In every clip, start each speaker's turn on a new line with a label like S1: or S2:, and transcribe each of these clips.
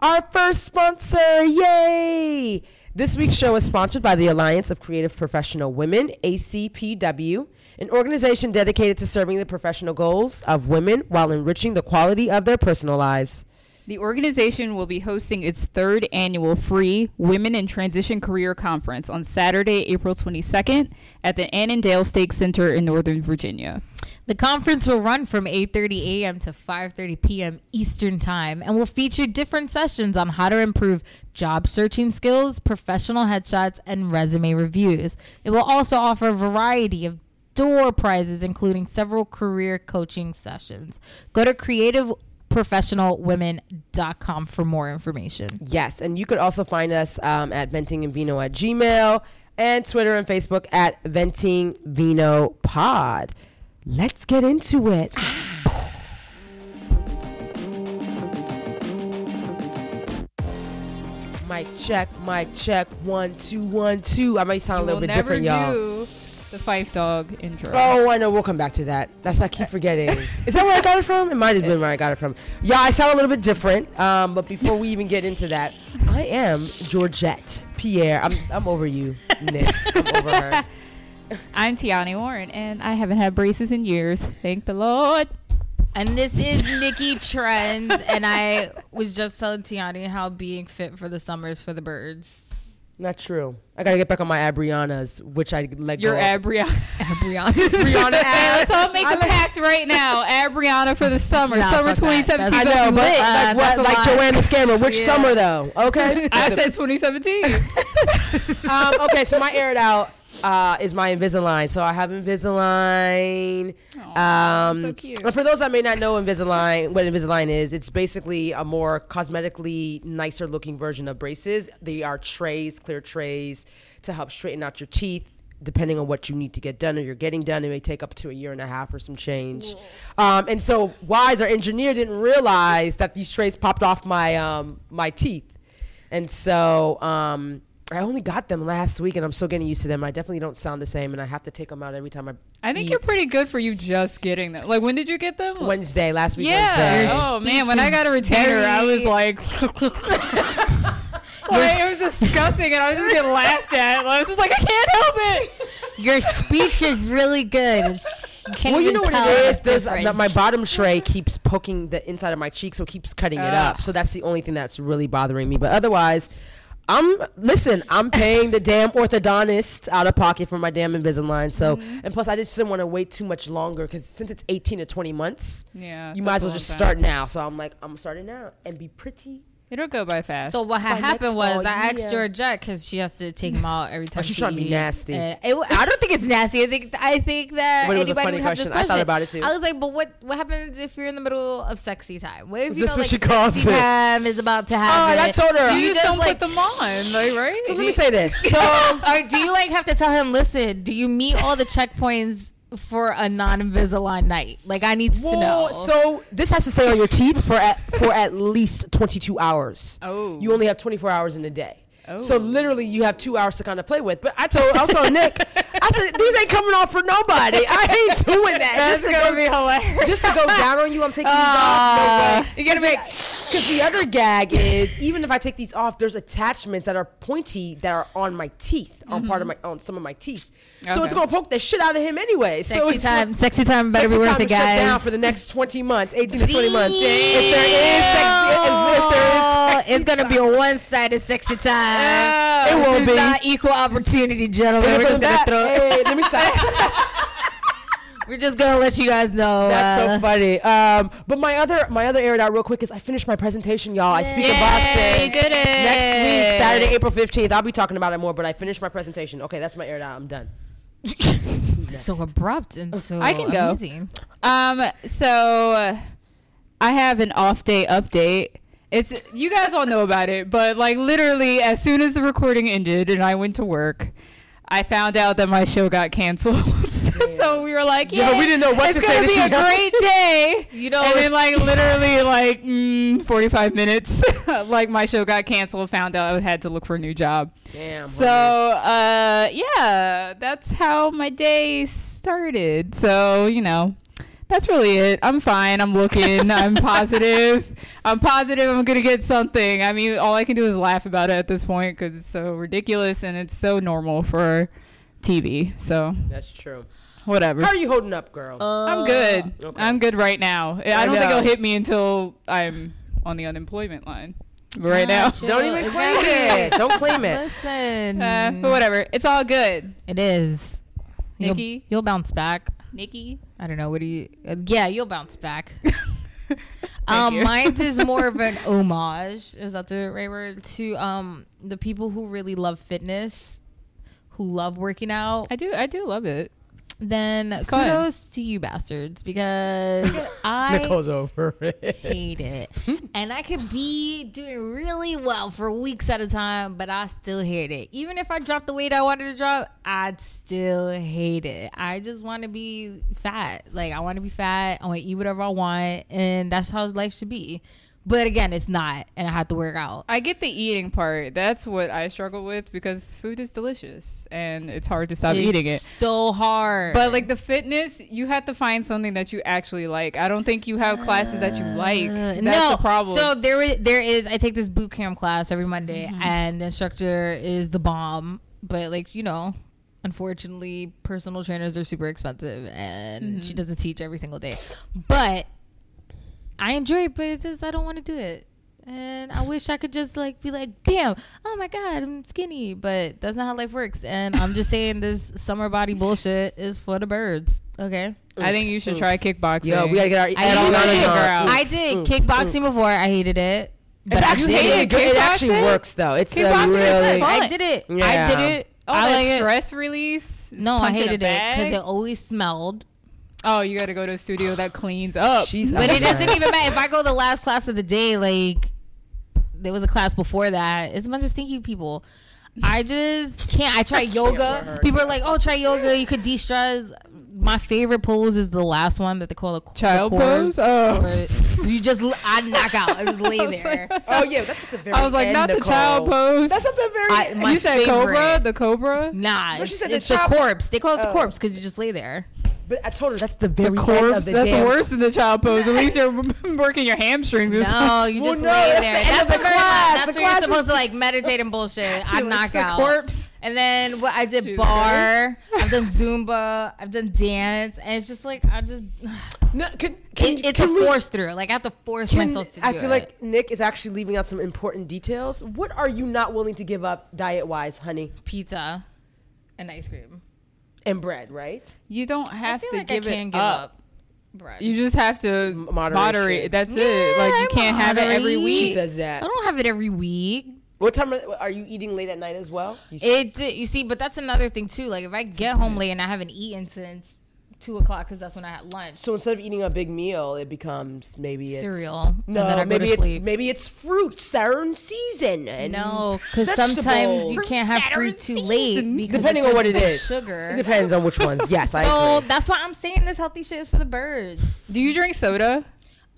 S1: our first sponsor. Yay! This week's show is sponsored by the Alliance of Creative Professional Women, ACPW, an organization dedicated to serving the professional goals of women while enriching the quality of their personal lives.
S2: The organization will be hosting its third annual free Women in Transition Career Conference on Saturday, April 22nd at the Annandale Stake Center in Northern Virginia.
S3: The conference will run from 8:30 a.m. to 5:30 p.m. Eastern Time and will feature different sessions on how to improve job searching skills, professional headshots, and resume reviews. It will also offer a variety of door prizes including several career coaching sessions. Go to creativeprofessionalwomen.com for more information.
S1: Yes, and you could also find us um, at Vino at Gmail and Twitter and Facebook at Venting Vino Pod. Let's get into it. mic check, mic check, one, two, one, two. I might sound a little bit different, y'all.
S2: the Phife Dawg intro.
S1: Oh, I know. We'll come back to that. That's I keep forgetting. Is that where I got it from? It might have been where I got it from. Yeah, I sound a little bit different. Um, but before we even get into that, I am Georgette Pierre. I'm I'm over you, Nick. I'm over her.
S2: I'm Tiani Warren, and I haven't had braces in years. Thank the Lord.
S3: And this is Nikki Trends, and I was just telling Tiani how being fit for the summer is for the birds.
S1: Not true. I gotta get back on my Abrianas, which I let
S2: Your
S1: go. of.
S2: Abriana.
S3: Brianna.
S1: Brianna
S2: Hey, let's all make a pact right now. Abriana for the summer.
S3: Nah,
S2: summer
S3: fuck that.
S2: 2017.
S1: I know, but
S3: lit.
S1: like,
S3: Uh,
S1: what, like
S3: lot.
S1: Joanna Scammer. Which
S3: Yeah.
S1: summer though? Okay.
S2: I said 2017.
S1: um, okay, so my aired out uh, is my Invisalign. So I have Invisalign.
S2: Aw,
S1: um,
S2: so cute.
S1: and For those that may not know Invisalign, what Invisalign is, it's basically a more cosmetically nicer looking version of braces. They are trays, clear trays, to help straighten out your teeth. Depending on what you need to get done or you're getting done, it may take up to a year and a half or some change. Um, and so, Wise, our engineer, didn't realize that these trays popped off my um, my teeth. And so um, I only got them last week, and I'm still getting used to them. I definitely don't sound the same, and I have to take them out every time I.
S2: I think
S1: eat.
S2: you're pretty good for you just getting them. Like, when did you get them?
S1: Wednesday last week.
S2: Yeah.
S1: Wednesday.
S2: Oh man, when I got a retainer, I was like, like it was disgusting, and I was just getting laughed at. I was just like, I can't help it.
S3: Your speech is really good. You
S1: Well, you know what
S3: tell
S1: it
S3: the
S1: is. There's uh,
S3: difference.
S1: my bottom tray keeps poking the inside of my cheek, so it keeps cutting it up. So that's the only thing that's really bothering me. But otherwise, I'm listen. I'm paying the damn orthodontist out of pocket for my damn Invisalign. So
S2: Mm-hmm.
S1: and plus, I just didn't want to wait too much longer because since it's 18 to 20 months,
S2: Yeah,
S1: you might as well just start now. So I'm like, I'm starting now and be pretty.
S2: It'll go by fast.
S3: So what had happened was I asked
S1: yeah.
S3: Georgette because she has to take them out every oh, time.
S1: she's
S3: she
S1: trying to be nasty.
S3: It, I don't think it's nasty. I think I think that
S1: But it was a
S3: anybody
S1: funny
S3: would have this
S1: question. I thought about it too.
S3: I was like, but what what happens if you're in the middle of sexy time? What if you
S1: That's
S3: know
S1: what
S3: like
S1: she calls
S3: sexy
S1: it.
S3: time is about to
S1: oh,
S3: happen? Oh, happen?
S1: I told her.
S3: Do
S2: you
S3: you
S2: just
S3: just
S2: don't
S3: like
S2: put them on, like right?
S1: So let me say this. So
S3: or do you like have to tell him, listen, do you meet all the checkpoints for a non-Invisalign night? Like I need to know.
S1: So this has to stay on your teeth for at, for at least 22 hours.
S2: Oh.
S1: You only have 24 hours in a day.
S2: Oh.
S1: So literally, you have two hours to kind of play with. But I told, I was telling Nick, I said these ain't coming off for nobody. I ain't doing that.
S2: That's
S1: just to
S2: gonna
S1: go,
S2: be hilarious.
S1: just to go down on you. I'm taking these
S2: Ah.
S1: off. No way. You're gonna make. Because the other gag is even if I take these off, there's attachments that are pointy that are on my teeth, on part of my, on some of my teeth. So it's gonna poke the shit out of him anyway. so
S3: sexy
S1: it's
S3: time, sexy time better
S1: Sexy
S3: be worth it,
S1: to shut down
S3: guys.
S1: for the next 20 months, 18 to 20 months. If there is sexy, if there is
S3: it's gonna be a one-sided sexy time.
S1: It will be.
S3: not equal opportunity, gentlemen. We're just
S1: it's
S3: gonna
S1: that-
S3: throw.
S1: hey, let me stop.
S3: We're just gonna let you guys know.
S1: That's
S3: uh,
S1: so funny. Um, but my other my other aired out real quick is I finished my presentation, y'all. I speak in
S3: Yay,
S1: Boston
S3: you did it.
S1: next week, Saturday, April 15th. I'll be talking about it more, but I finished my presentation. Okay, that's my aired out. I'm done.
S3: so abrupt and so
S2: I can go.
S3: amazing.
S2: Um, so uh, I have an off day update. It's you guys all know about it, but like literally as soon as the recording ended and I went to work, I found out that my show got canceled. so we were like,
S1: Yeah, we didn't know what
S2: it's
S1: to
S2: gonna
S1: say to
S2: be a great day.
S3: You know,
S2: and then like literally like mm, 45 minutes, like my show got canceled. Found out I had to look for a new job.
S1: Damn.
S2: So uh, yeah, that's how my day started. So you know, that's really it. I'm fine. I'm looking. I'm positive. I'm positive I'm going to get something. I mean, all I can do is laugh about it at this point because it's so ridiculous and it's so normal for TV. So,
S1: That's true.
S2: whatever.
S1: How are you holding up, girl?
S2: I'm good.
S1: Okay.
S2: I'm good right now. I
S1: I
S2: don't think it'll hit me until I'm on the unemployment line. But right now.
S3: Chill.
S1: Don't even claim
S3: Exactly.
S1: it. Don't claim it.
S3: Listen,
S2: Uh, but whatever. It's all good.
S3: it is. You'll-
S2: Nikki?
S3: you'll bounce back.
S2: Nikki.
S3: I don't know. What do you? Uh, yeah, you'll bounce back. um,
S2: you.
S3: mine is more of an homage. Is that the right word? To um the people who really love fitness, who love working out.
S2: I do. I do love it.
S3: Then
S2: fun.
S3: kudos to you bastards because I
S1: Nicole's over it.
S3: hate it, and I could be doing really well for weeks at a time, but I still hate it. Even if I drop the weight I wanted to drop, I'd still hate it. I just want to be fat. Like I want to be fat. I want to eat whatever I want, and that's how life should be. But again, it's not, and I have to work out.
S2: I get the eating part. That's what I struggle with because food is delicious and it's hard to stop eating it.
S3: So hard.
S2: But like the fitness, you have to find something that you actually like. I don't think you have classes that you like.
S3: Uh,
S2: That's the problem.
S3: So there, there is. I take this boot camp class every Monday,
S2: Mm-hmm.
S3: and the instructor is the bomb. But like you know, unfortunately, personal trainers are super expensive, and
S2: Mm-hmm.
S3: she doesn't teach every single day. But I enjoy it, but it's just I don't want to do it. And I wish I could just like be like, bam, oh my god, I'm skinny, but that's not how life works. And I'm just saying this summer body bullshit is for the birds. Okay.
S2: I think you should try kickboxing.
S1: Yo, we gotta get our.
S3: I
S1: add all
S3: used
S1: our
S3: to do.
S2: figure
S1: on.
S2: out.
S3: I did
S1: Oops,
S3: kickboxing
S1: oops.
S3: before. I hated it, but
S1: It actually,
S2: hated
S3: it.
S1: it, it actually works though. It's a
S2: Kickboxing is
S1: really.
S3: I did it.
S1: Yeah.
S3: I did it.
S2: Oh,
S3: I
S2: that
S3: like it.
S2: stress release.
S3: No, I
S2: punch in a
S3: hated it because it always smelled.
S2: Oh, you got to go to a studio that cleans up.
S1: She's
S3: But it doesn't even matter. If I go the last class of the day, like there was a class before that, it's a bunch of stinky people. I just can't. I try yoga. People are like, "Oh, try yoga. You could de-stress." My favorite pose is the last one that they call a
S2: Child pose? Oh.
S3: you just I knock out. I just lay
S2: I
S3: there.
S2: like-
S1: Oh yeah, that's at the very.
S2: I was like,
S1: end,
S2: not the
S1: Nicole.
S2: child pose.
S1: That's at the very.
S3: I-
S1: end.
S3: my
S2: you said cobra, the cobra.
S3: Nah,
S1: No, she
S3: it's,
S1: said the
S3: it's the
S1: child-
S3: corpse. They call it the
S1: Oh.
S3: corpse because you just lay there.
S1: But I told her that's the very
S2: The
S1: end of
S2: corpse.
S1: the
S2: That's
S1: damn.
S2: worse than the child pose. At least you're working your hamstrings or something.
S3: No, you
S1: Well,
S3: just
S1: no,
S3: lay
S1: that's
S3: there.
S1: the end
S3: That's
S1: the
S3: the very
S1: class.
S3: That's
S1: The
S3: where you're
S1: class is-
S3: supposed to like meditate and bullshit. I
S2: She
S3: knock
S2: licks the
S3: out.
S2: corpse.
S3: And then what I did
S2: She's
S3: bar. I've done Zumba. I've done dance, and it's just like I just
S1: No, can, can,
S3: it, it's a
S1: can we-
S3: force through. Like I have to force
S1: can-
S3: myself to do it.
S1: I feel
S3: it.
S1: like Nick is actually leaving out some important details. What are you not willing to give up diet wise, honey?
S3: pizza and ice cream.
S1: And bread, right?
S2: You don't have to
S3: like
S2: give
S3: I
S2: it
S3: give
S2: up.
S3: up. bread.
S2: You just have to
S1: moderation.
S2: moderate. That's it. Like you can't have it every week.
S1: She says that.
S3: I don't have it every week.
S1: What time are, are you eating late at night as well? You
S3: It you see, but that's another thing too. Like if I get home late and I haven't eaten since two o'clock because that's when I had lunch.
S1: So instead of eating a big meal, it becomes maybe it's,
S3: Cereal. and
S1: No,
S3: then I go
S1: maybe
S3: to
S1: it's
S3: sleep.
S1: maybe it's fruits that are in season. And
S3: No, because sometimes you can't have fruit too late. because
S1: depending on what it is.
S3: Sugar.
S1: It depends on which ones. Yes, I
S3: So that's why I'm saying this healthy shit is for the birds.
S2: Do you drink soda?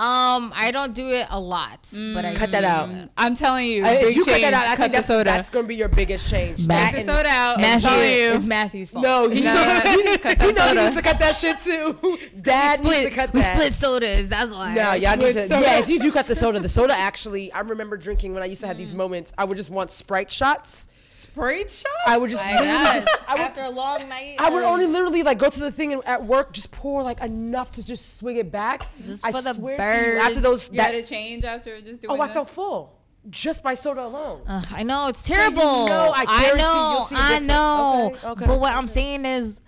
S3: Um, I don't do it a lot, but I
S1: Cut
S3: do
S1: that out.
S2: I'm telling you, big
S1: if you cut that out, I
S2: cut
S1: think
S2: the
S1: that's,
S2: soda.
S1: that's going to be your biggest change.
S3: Back
S2: Cut the soda out. I'm
S3: Matthew,
S2: telling
S3: it's Matthew's fault.
S1: No, he,
S2: No,
S1: he,
S2: cut
S1: he knows he needs to cut that shit too. Dad
S3: we
S1: needs to
S3: split,
S1: cut
S3: we split sodas. That's why.
S1: No, y'all need
S2: With
S1: to.
S2: soda.
S1: Yes, you do cut the soda. The soda actually, I remember drinking when I used to have these moments. I would just want Sprite shots.
S2: Sprite shot.
S1: I would just
S3: I
S1: literally
S3: know.
S1: just. I would,
S3: After a long night,
S1: I would
S3: of-
S1: only literally like go to the thing and at work, just pour like enough to just swing it back.
S3: This
S1: I
S3: for the
S1: swear to you, after
S3: birds.
S1: those,
S2: You had
S1: that,
S2: to change after just doing
S1: oh, I
S2: that?
S1: felt full just by soda alone.
S3: Ugh, I know it's
S1: you
S3: terrible.
S1: know, I
S3: I, know.
S1: you'll see a
S3: I know.
S1: Okay, okay,
S3: but what I'm saying is,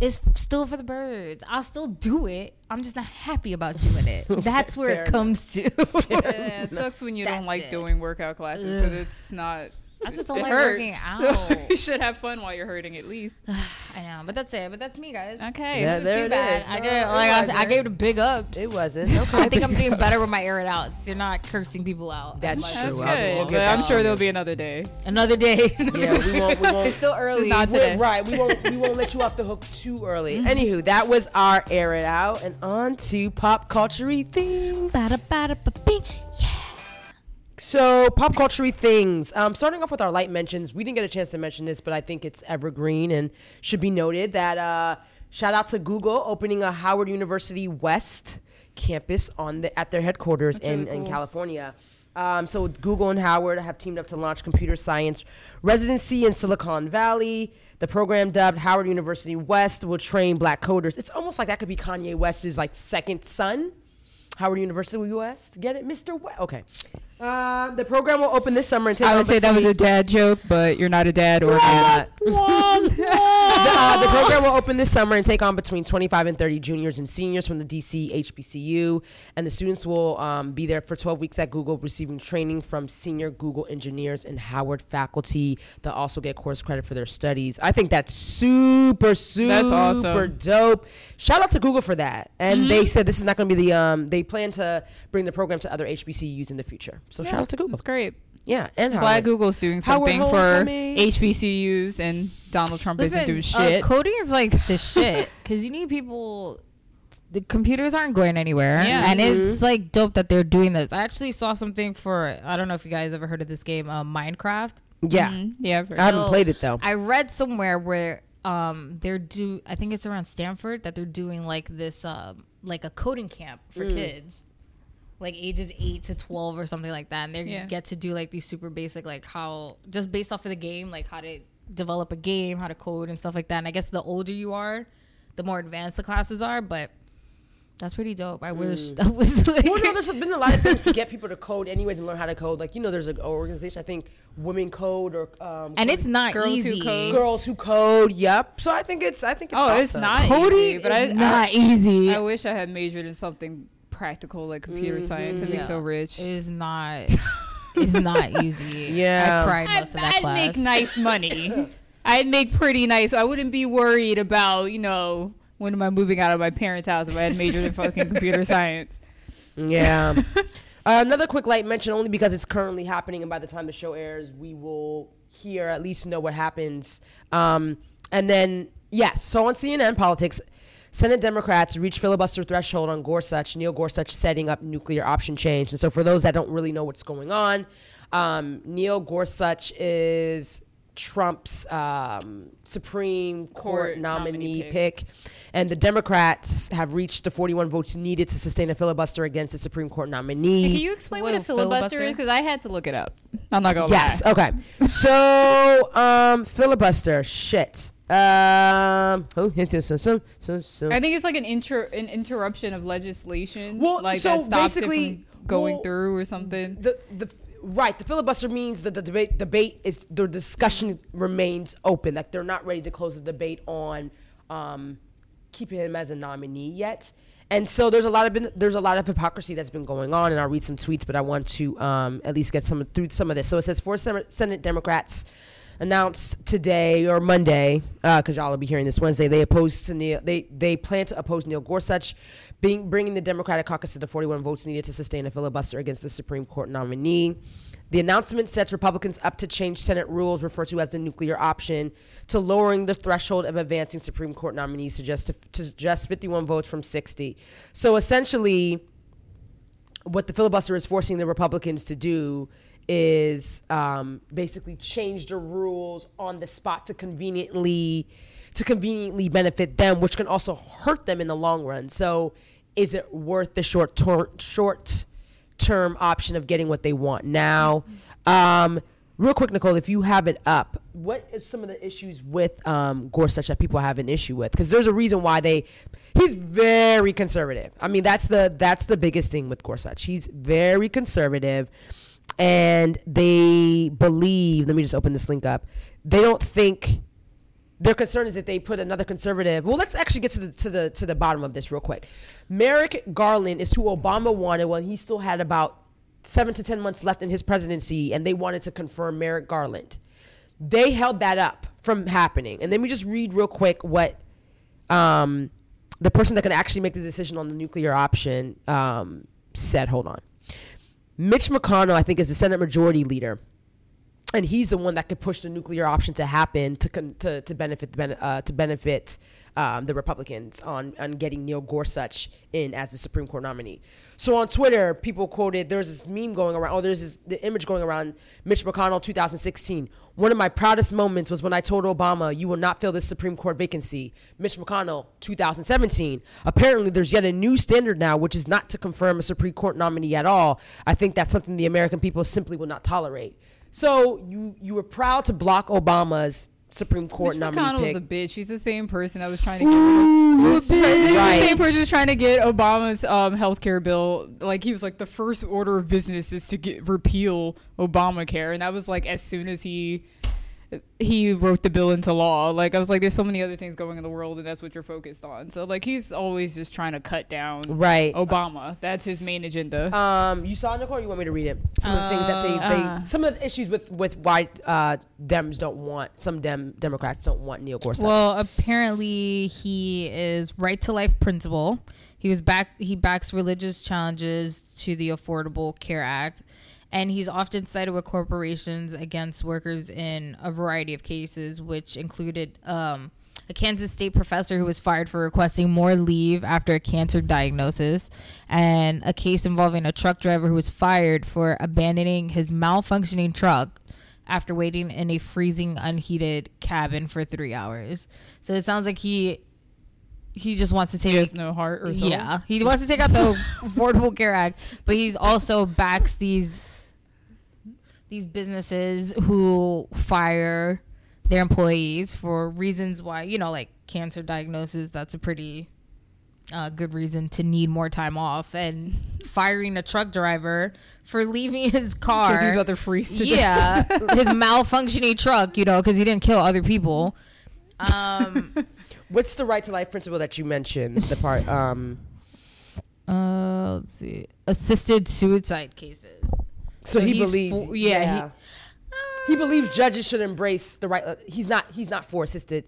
S3: it's still for the birds. I'll still do it. I'm just not happy about doing it. That's where
S1: Fair
S3: it comes to.
S2: Yeah, it sucks when you don't like
S3: it.
S2: doing workout classes because it's not.
S3: I just don't
S2: it
S3: like
S2: hurts.
S3: working
S2: So
S3: out.
S2: you should have fun while you're hurting at least.
S3: I know, but that's it. But that's me, guys.
S2: Okay.
S1: Yeah,
S3: It
S1: there
S3: too
S1: it
S3: bad.
S1: is.
S3: I
S1: No,
S3: gave,
S1: it
S3: like I, said, I
S1: wasn't.
S3: gave the big ups.
S1: It wasn't. Okay.
S3: I think I'm doing better with my air it out. You're not cursing people out.
S1: That's
S3: Like,
S1: true.
S2: That's
S1: We'll
S2: But I'm sure there'll be another day.
S3: Another day.
S1: Yeah, we won't. We won't.
S3: It's still early.
S2: not
S1: We're- right. We won't. We won't let you off the hook too early.
S3: Mm-hmm.
S1: Anywho, that was our air it out, and on to pop culture things.
S3: Bada, bada, ba, bing. Yeah.
S1: So, pop culture things. Um, starting off with our light mentions, we didn't get a chance to mention this, but I think it's evergreen and should be noted that uh, Shout out to Google opening a Howard University West campus on the at their headquarters in,
S2: really
S1: in. California. Um, so Google and Howard have teamed up to launch computer science residency in Silicon Valley. The program dubbed Howard University West will train black coders. It's almost like that could be Kanye West's like second son. Howard University West. Get it, Mr. West? Okay. Uh, the program will open this summer and take
S2: I would say that was a dad joke, but you're not a dad or a man.
S1: the, uh, the program will open this summer and take on between 25 and 30 juniors and seniors from the DC HBCU. And the students will um, be there for 12 weeks at Google, receiving training from senior Google engineers and Howard faculty. They'll also get course credit for their studies. I think that's super, super
S2: awesome.
S1: dope. Shout out to Google for that. And
S2: Mm-hmm.
S1: they said this is not going to be the, um, they plan to bring the program to other HBCUs in the future. So shout out to Google.
S2: That's great.
S1: Yeah. And I'm
S2: Glad
S1: Howard.
S2: Google's doing
S1: Howard
S2: something for
S1: Homecoming.
S2: HBCUs and Donald Trump isn't doing
S3: Listen, uh,
S2: shit.
S3: coding is like the shit because you need people. The computers aren't going anywhere,
S2: Yeah.
S3: and
S1: Mm-hmm.
S3: it's like dope that they're doing this. I actually saw something for I don't know if you guys ever heard of this game, uh, Minecraft.
S1: Yeah.
S2: Mhm. Yeah.
S1: I haven't
S3: So,
S1: played it though.
S3: I read somewhere where um they're do I think it's around Stanford that they're doing like this um like a coding camp for
S1: Mm.
S3: kids. Like ages eight to twelve or something like that. And they
S2: Yeah.
S3: get to do like these super basic like how just based off of the game, like how to develop a game, how to code and stuff like that. And I guess the older you are, the more advanced the classes are, but that's pretty dope. I wish that was like
S1: Mm. well, no, there's been a lot of things to get people to code anyways and learn how to code. Like, you know, there's an organization, I think, Women Code or um,
S3: and it's not
S2: Girls Who
S3: easy.
S2: Code.
S1: girls who code. Yep. So I think it's, I think it's.
S2: Oh, it's not
S3: Coding
S2: easy, but I,
S3: is not easy.
S2: I, I wish I had majored in something practical like computer science. I'd be so rich.
S3: It is not. it's not easy.
S1: Yeah.
S3: I cried
S2: I'd,
S3: most of that
S2: I'd
S3: class.
S2: make nice money. I'd make pretty nice. I wouldn't be worried about you know when am I moving out of my parents' house if I had majored in fucking computer science.
S1: Yeah. uh, another quick light mention, only because it's currently happening, and by the time the show airs, we will hear at least know what happens. Um, and then, yes, so on CNN politics, Senate Democrats reach filibuster threshold on Gorsuch, Neil Gorsuch setting up nuclear option change. And so, for those that don't really know what's going on, um, Neil Gorsuch is Trump's um, Supreme Court,
S2: Court
S1: nominee,
S2: nominee
S1: pick.
S2: pick.
S1: And the Democrats have reached the 41 votes needed to sustain a filibuster against the Supreme Court nominee.
S2: Can you explain what,
S3: What
S2: a
S3: a
S2: filibuster,
S3: filibuster?
S2: is? Because I had to look it up. I'm not gonna
S1: Yes.
S2: lie.
S1: Okay. So, um, filibuster. Shit. Um. Oh, so, so, so, so, so.
S2: I think it's like an inter an interruption of legislation.
S1: Well,
S2: like
S1: so
S2: that stops it
S1: basically,
S2: from going
S1: well,
S2: through or something.
S1: the the right the filibuster means that the debate debate is the discussion remains open like they're not ready to close the debate on um keeping him as a nominee yet and so there's a lot of been there's a lot of hypocrisy that's been going on and I'll read some tweets but I want to um at least get some through some of this so it says four Senate Democrats announced today or Monday, because y'all will be hearing this Wednesday, they oppose to Neil. They they plan to oppose Neil Gorsuch, being bringing the Democratic caucus to the 41 votes needed to sustain a filibuster against the Supreme Court nominee. The announcement sets Republicans up to change Senate rules referred to as the nuclear option to lowering the threshold of advancing Supreme Court nominees to just to just 51 votes from 60. So essentially, what the filibuster is forcing the Republicans to do is um, basically change the rules on the spot to conveniently to conveniently benefit them, which can also hurt them in the long run. So, is it worth the short short term option of getting what they want now? Um, real quick, Nicole, if you have it up, what is some of the issues with um, Gorsuch that people have an issue with? Because there's a reason why they. He's very conservative. I mean, that's the that's the biggest thing with Gorsuch. He's very conservative, and they believe. Let me just open this link up. They don't think their concern is that they put another conservative. Well, let's actually get to the to the to the bottom of this real quick. Merrick Garland is who Obama wanted when he still had about seven to ten months left in his presidency, and they wanted to confirm Merrick Garland. They held that up from happening, and let me just read real quick what um, the person that can actually make the decision on the nuclear option um, said. Hold on. Mitch McConnell, I think, is the Senate Majority Leader and he's the one that could push the nuclear option to happen to to, to benefit uh, to benefit um, the Republicans on on getting Neil Gorsuch in as the Supreme Court nominee. So on Twitter, people quoted there's this meme going around. Oh, there's this the image going around. Mitch McConnell, 2016. One of my proudest moments was when I told Obama, "You will not fill this Supreme Court vacancy." Mitch McConnell, 2017. Apparently, there's yet a new standard now, which is not to confirm a Supreme Court nominee at all. I think that's something the American people simply will not tolerate. So you you were proud to block Obama's Supreme Court
S2: Mitch
S1: nominee
S2: McConnell
S1: pick.
S2: was a bitch. He's the same person that was trying to get rid of, He's the
S1: Right.
S2: same person who's trying to get Obama's um, health care bill. Like he was like the first order of business is to get repeal Obamacare, and that was like as soon as he he wrote the bill into law. Like I was like, there's so many other things going in the world, and that's what you're focused on. So like he's always just trying to cut down
S1: right.
S2: Obama. That's his main agenda.
S1: Um, you saw it, Nicole. Or you want me to read it? Some of the things that they,
S2: Uh.
S1: they some of the issues with with why uh, Dems don't want some Dem Democrats don't want Neil Gorsuch.
S3: Well, apparently he is right to life principle. He was back. He backs religious challenges to the Affordable Care Act, and he's often cited with corporations against workers in a variety of cases, which included um, a Kansas State professor who was fired for requesting more leave after a cancer diagnosis, and a case involving a truck driver who was fired for abandoning his malfunctioning truck after waiting in a freezing unheated cabin for three hours. So it sounds like he he just wants to take
S2: he has no heart or something.
S3: yeah he wants to take out the Affordable Care Act, but he's also backs these these businesses who fire their employees for reasons why you know like cancer diagnosis. That's a pretty uh, good reason to need more time off and firing a truck driver for leaving his car
S2: because he's about to freeze to
S3: yeah, his malfunctioning truck, you know, because he didn't kill other people. Um,
S1: What's the right to life principle that you mentioned? The part. Um,
S3: uh, let's see, assisted suicide cases.
S1: So,
S3: So
S1: he believes.
S3: for- yeah, he-
S1: he, believes judges should embrace the right. Uh, he's not. He's not for assisted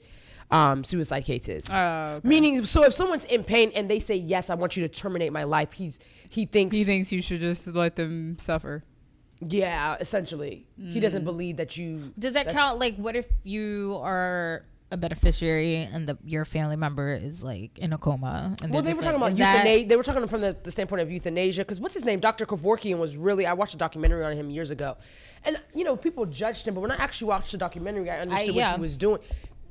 S1: um, suicide cases.
S2: Oh, okay.
S1: Meaning, so if someone's in pain and they say yes, I want you to terminate my life. He's he thinks
S2: He thinks you should just let them suffer.
S1: yeah. Essentially, he
S2: Mm.
S1: doesn't believe that you.
S3: Does that count? Like, what if you are a beneficiary and the your family member is like in a coma? And
S1: Well,
S3: they're
S1: were talking
S3: like,
S1: about euthanasia. They were talking from the, the standpoint of euthanasia because what's his name? Dr. Kevorkian was really. I watched a documentary on him years ago, and you know people judged him, but when I actually watched the documentary, I understood
S3: yeah.
S1: what he was doing.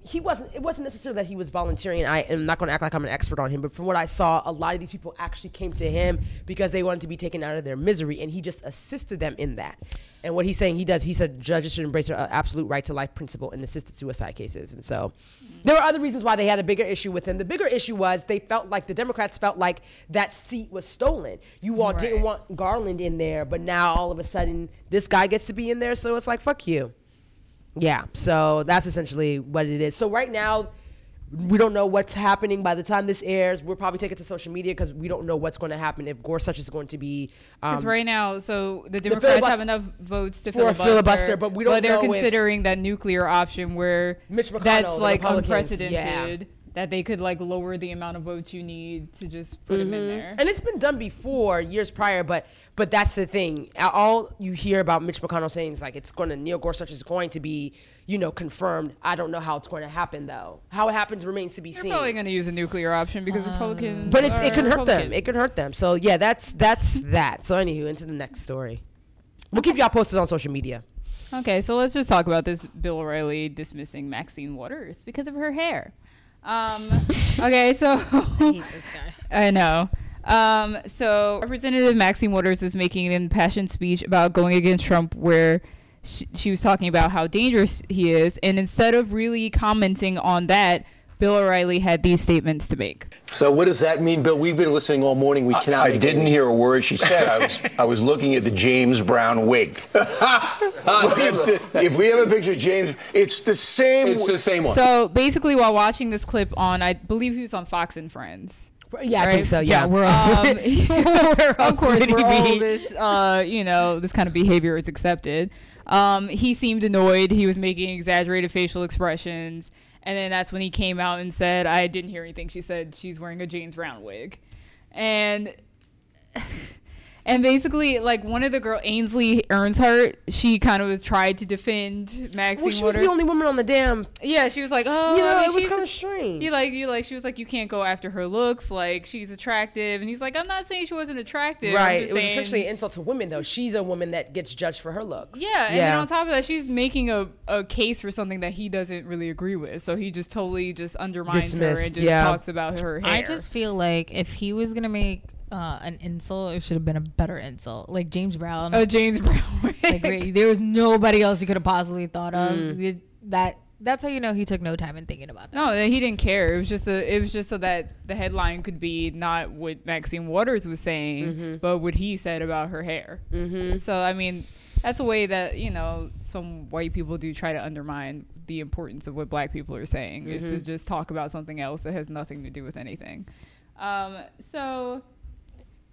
S1: He wasn't. It wasn't necessarily that he was volunteering. I am not going to act like I'm an expert on him, but from what I saw, a lot of these people actually came to him because they wanted to be taken out of their misery, and he just assisted them in that. And what he's saying he does, he said judges should embrace their uh, absolute right to life principle in assisted suicide cases. And so there were other reasons why they had a bigger issue with him. The bigger issue was they felt like the Democrats felt like that seat was stolen. You all didn't want Garland in there, but now all of a sudden this guy gets to be in there. So it's like, fuck you. Yeah. So that's essentially what it is. So right now, we don't know what's happening by the time this airs. We'll probably take it to social media because we don't know what's going to happen if Gorsuch is going to be. Um,
S2: Because right now, so the Democrats
S1: filibus-
S2: have enough votes to
S1: For a
S2: filibuster,
S1: filibuster, but we don't
S2: But they're
S1: know if-
S2: considering that nuclear option where
S1: Mitch McConnell,
S2: that's like unprecedented. That they could like lower the amount of votes you need to just put them in mm-hmm. there.
S1: And it's been done before, years prior, but but that's the thing. All you hear about Mitch McConnell saying is like it's going to Neil Gorsuch is going to be, you know, confirmed. I don't know how it's going to happen though. How it happens remains to be
S2: They're
S1: seen.
S2: probably going to use a nuclear option because um, Republicans.
S1: but it's, it can hurt them. It can hurt them. So yeah, that's that's that. So anywho, into the next story. We'll keep y'all posted on social media.
S2: Okay, so let's just talk about this Bill O'Reilly dismissing Maxine Waters because of her hair. Um, okay, so
S3: I hate this guy.
S2: I know. Um, so Representative Maxine Waters was making an impassioned speech about going against Trump, where she, she was talking about how dangerous he is, and instead of really commenting on that, Bill O'Reilly had these statements to make.
S4: So what does that mean, Bill? We've been listening all morning. We cannot.
S5: I
S4: make
S5: didn't hear a word she said. I was I was looking at the James Brown wig.
S4: if we have a picture of James, it's the same.
S5: It's the same one.
S2: So basically, while watching this clip on, I believe he was on Fox and Friends.
S1: Yeah, I
S2: Right?
S1: think so. Yeah.
S3: where else?
S2: Um,
S3: where
S2: of
S3: else
S2: course,
S3: would he
S2: where all this, uh, you know, this kind of behavior is accepted. Um, he seemed annoyed. He was making exaggerated facial expressions, and then that's when he came out and said, "I didn't hear anything." She said she's wearing a James Brown wig, and And basically, like one of the girl, Ainsley Earnhardt, she kind of was tried to defend Maxine
S1: Well, she was the only woman on the damn.
S2: yeah, she was like, oh,
S1: you know,
S2: I mean,
S1: it was kind of strange.
S2: You like you like she was like you can't go after her looks like she's attractive and he's like I'm not saying she wasn't attractive
S1: right.
S2: just
S1: It was
S2: saying-
S1: essentially an insult to women, though. She's a woman that gets judged for her looks.
S2: yeah and then on top of that she's making a, a case for something that he doesn't really agree with so he just totally just undermines her and just
S1: yeah.
S2: talks about her hair
S3: I just feel like if he was gonna make uh, an insult, it should have been a better insult, like James Brown.
S2: a James Brown
S3: like there was nobody else you could have possibly thought of.
S1: Mm.
S3: That that's how you know he took no time in thinking about that.
S2: No, he didn't care. It was just a, it was just so that the headline could be not what Maxine Waters was saying,
S1: Mm-hmm.
S2: but what he said about her hair. Mm-hmm. So I mean, that's a way that you know some white people do try to undermine the importance of what black people are saying. Is
S1: Mm-hmm.
S2: to just talk about something else that has nothing to do with anything. Um, so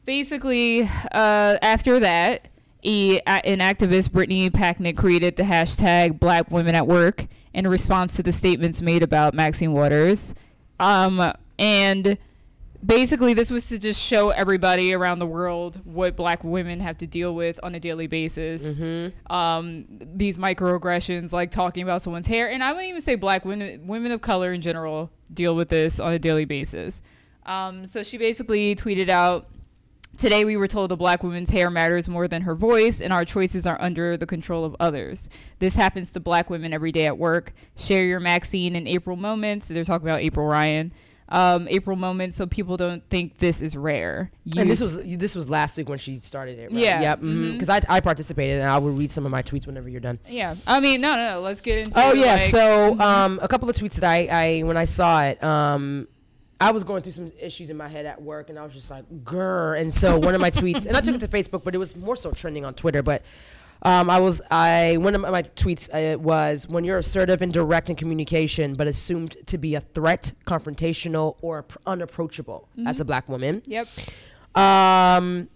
S2: basically, uh, after that, e, an activist, Brittany Packnett, created the hashtag Black Women at Work in response to the statements made about Maxine Waters. Um, and basically, this was to just show everybody around the world what black women have to deal with on a daily basis. Um, these microaggressions, like talking about someone's hair. And I wouldn't even say black women, women of color in general, deal with this on a daily basis. Um, so she basically tweeted out Today we were told a black woman's hair matters more than her voice, and our choices are under the control of others. This happens to black women every day at work. Share your Maxine and April moments. They're talking about April Ryan. Um, April moments, so people don't think this is rare.
S1: And this was this was last week when she started it. Right?
S2: Yeah.
S1: Yep. Because I, I participated and I will read some of my tweets whenever you're done.
S2: yeah. I mean, no, no, no. Let's get into.
S1: Oh yeah.
S2: like-
S1: so um, a couple of tweets that I, I when I saw it, um, I was going through some issues in my head at work, and I was just like, "grr." And so one of my tweets, and I took it to Facebook, but it was more so trending on Twitter. But um, I was I one of my tweets uh, was when you're assertive and direct in communication, but assumed to be a threat, confrontational, or pr- unapproachable as a black woman.
S2: Yep.
S1: Um,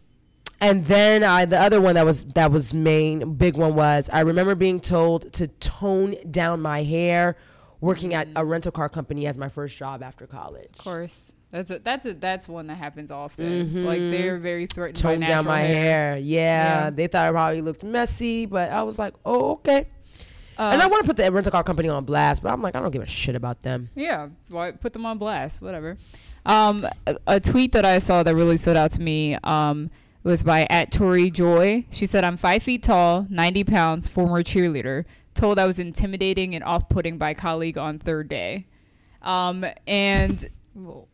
S1: and then I, the other one that was that was main big one was I remember being told to tone down my hair, working at a rental car company as my first job after college.
S2: Of course. That's a, that's a, that's one that happens often. Like they're very threatened by
S1: Tone Mm-hmm. down my hair. Yeah,
S2: Yeah.
S1: they thought I probably looked messy, but I was like, oh okay.
S2: Uh,
S1: and I want to put the rental car company on blast, but I'm like, I don't give a shit about them.
S2: Yeah, why put them on blast, whatever. Um, a, a tweet that I saw that really stood out to me um, was by at Tori Joy. She said, "I'm five feet tall, 90 pounds, former cheerleader. Told I was intimidating and off-putting by colleague on third day." Um, and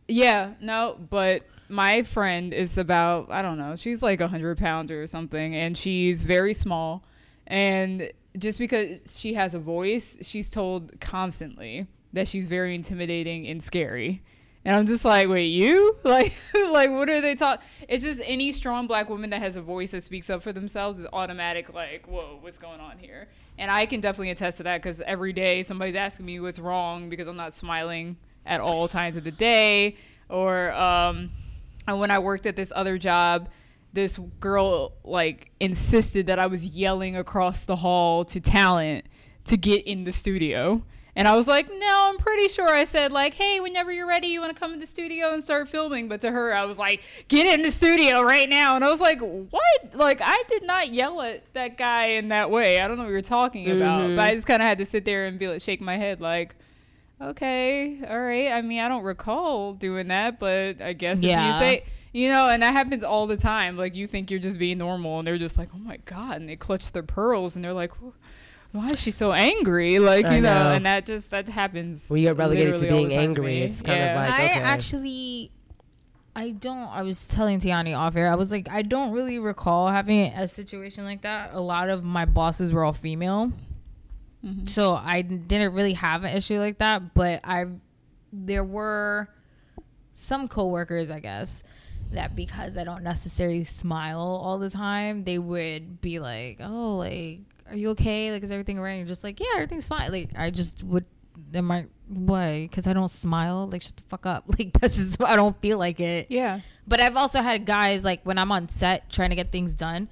S2: yeah, no, but my friend is about I don't know. She's like a hundred pounds or something, and she's very small. And just because she has a voice, she's told constantly that she's very intimidating and scary. And I'm just like, wait, you? Like, like what are they talking? It's just any strong black woman that has a voice that speaks up for themselves is automatic. Like, whoa, what's going on here? And I can definitely attest to that because every day somebody's asking me what's wrong because I'm not smiling at all times of the day. Or um, and when I worked at this other job, this girl like insisted that I was yelling across the hall to talent to get in the studio. And I was like, no, I'm pretty sure I said like, hey, whenever you're ready, you want to come to the studio and start filming. But to her, I was like, get in the studio right now. And I was like, what? Like, I did not yell at that guy in that way. I don't know what you're talking about. But I mm-hmm. just kind of had to sit there and be like, shake my head like, okay, all right. I mean, I don't recall doing that, but I guess if you say, you know, and that happens all the time. Like you think you're just being normal, and they're just like, "Oh my god!" And they clutch their pearls, and they're like, "Why is she so angry?" Like you know,
S1: know.
S2: and that just that happens.
S1: We you get relegated to being angry,
S2: me.
S1: it's kind of
S2: Yeah.
S1: like-
S3: I actually, I don't. I was telling Tiani off air. I was like, I don't really recall having a situation like that. A lot of my bosses were all female, mm-hmm. so I didn't really have an issue like that. But I, there were some coworkers, I guess, that because I don't necessarily smile all the time, they would be like, "Oh, like, are you okay? Like, is everything all right?" And you're just like, "Yeah, everything's fine." Like, I just would. Am I why? Because I don't smile. Like, shut the fuck up. Like, that's just I don't feel like it.
S2: Yeah.
S3: But I've also had guys like when I'm on set trying to get things done,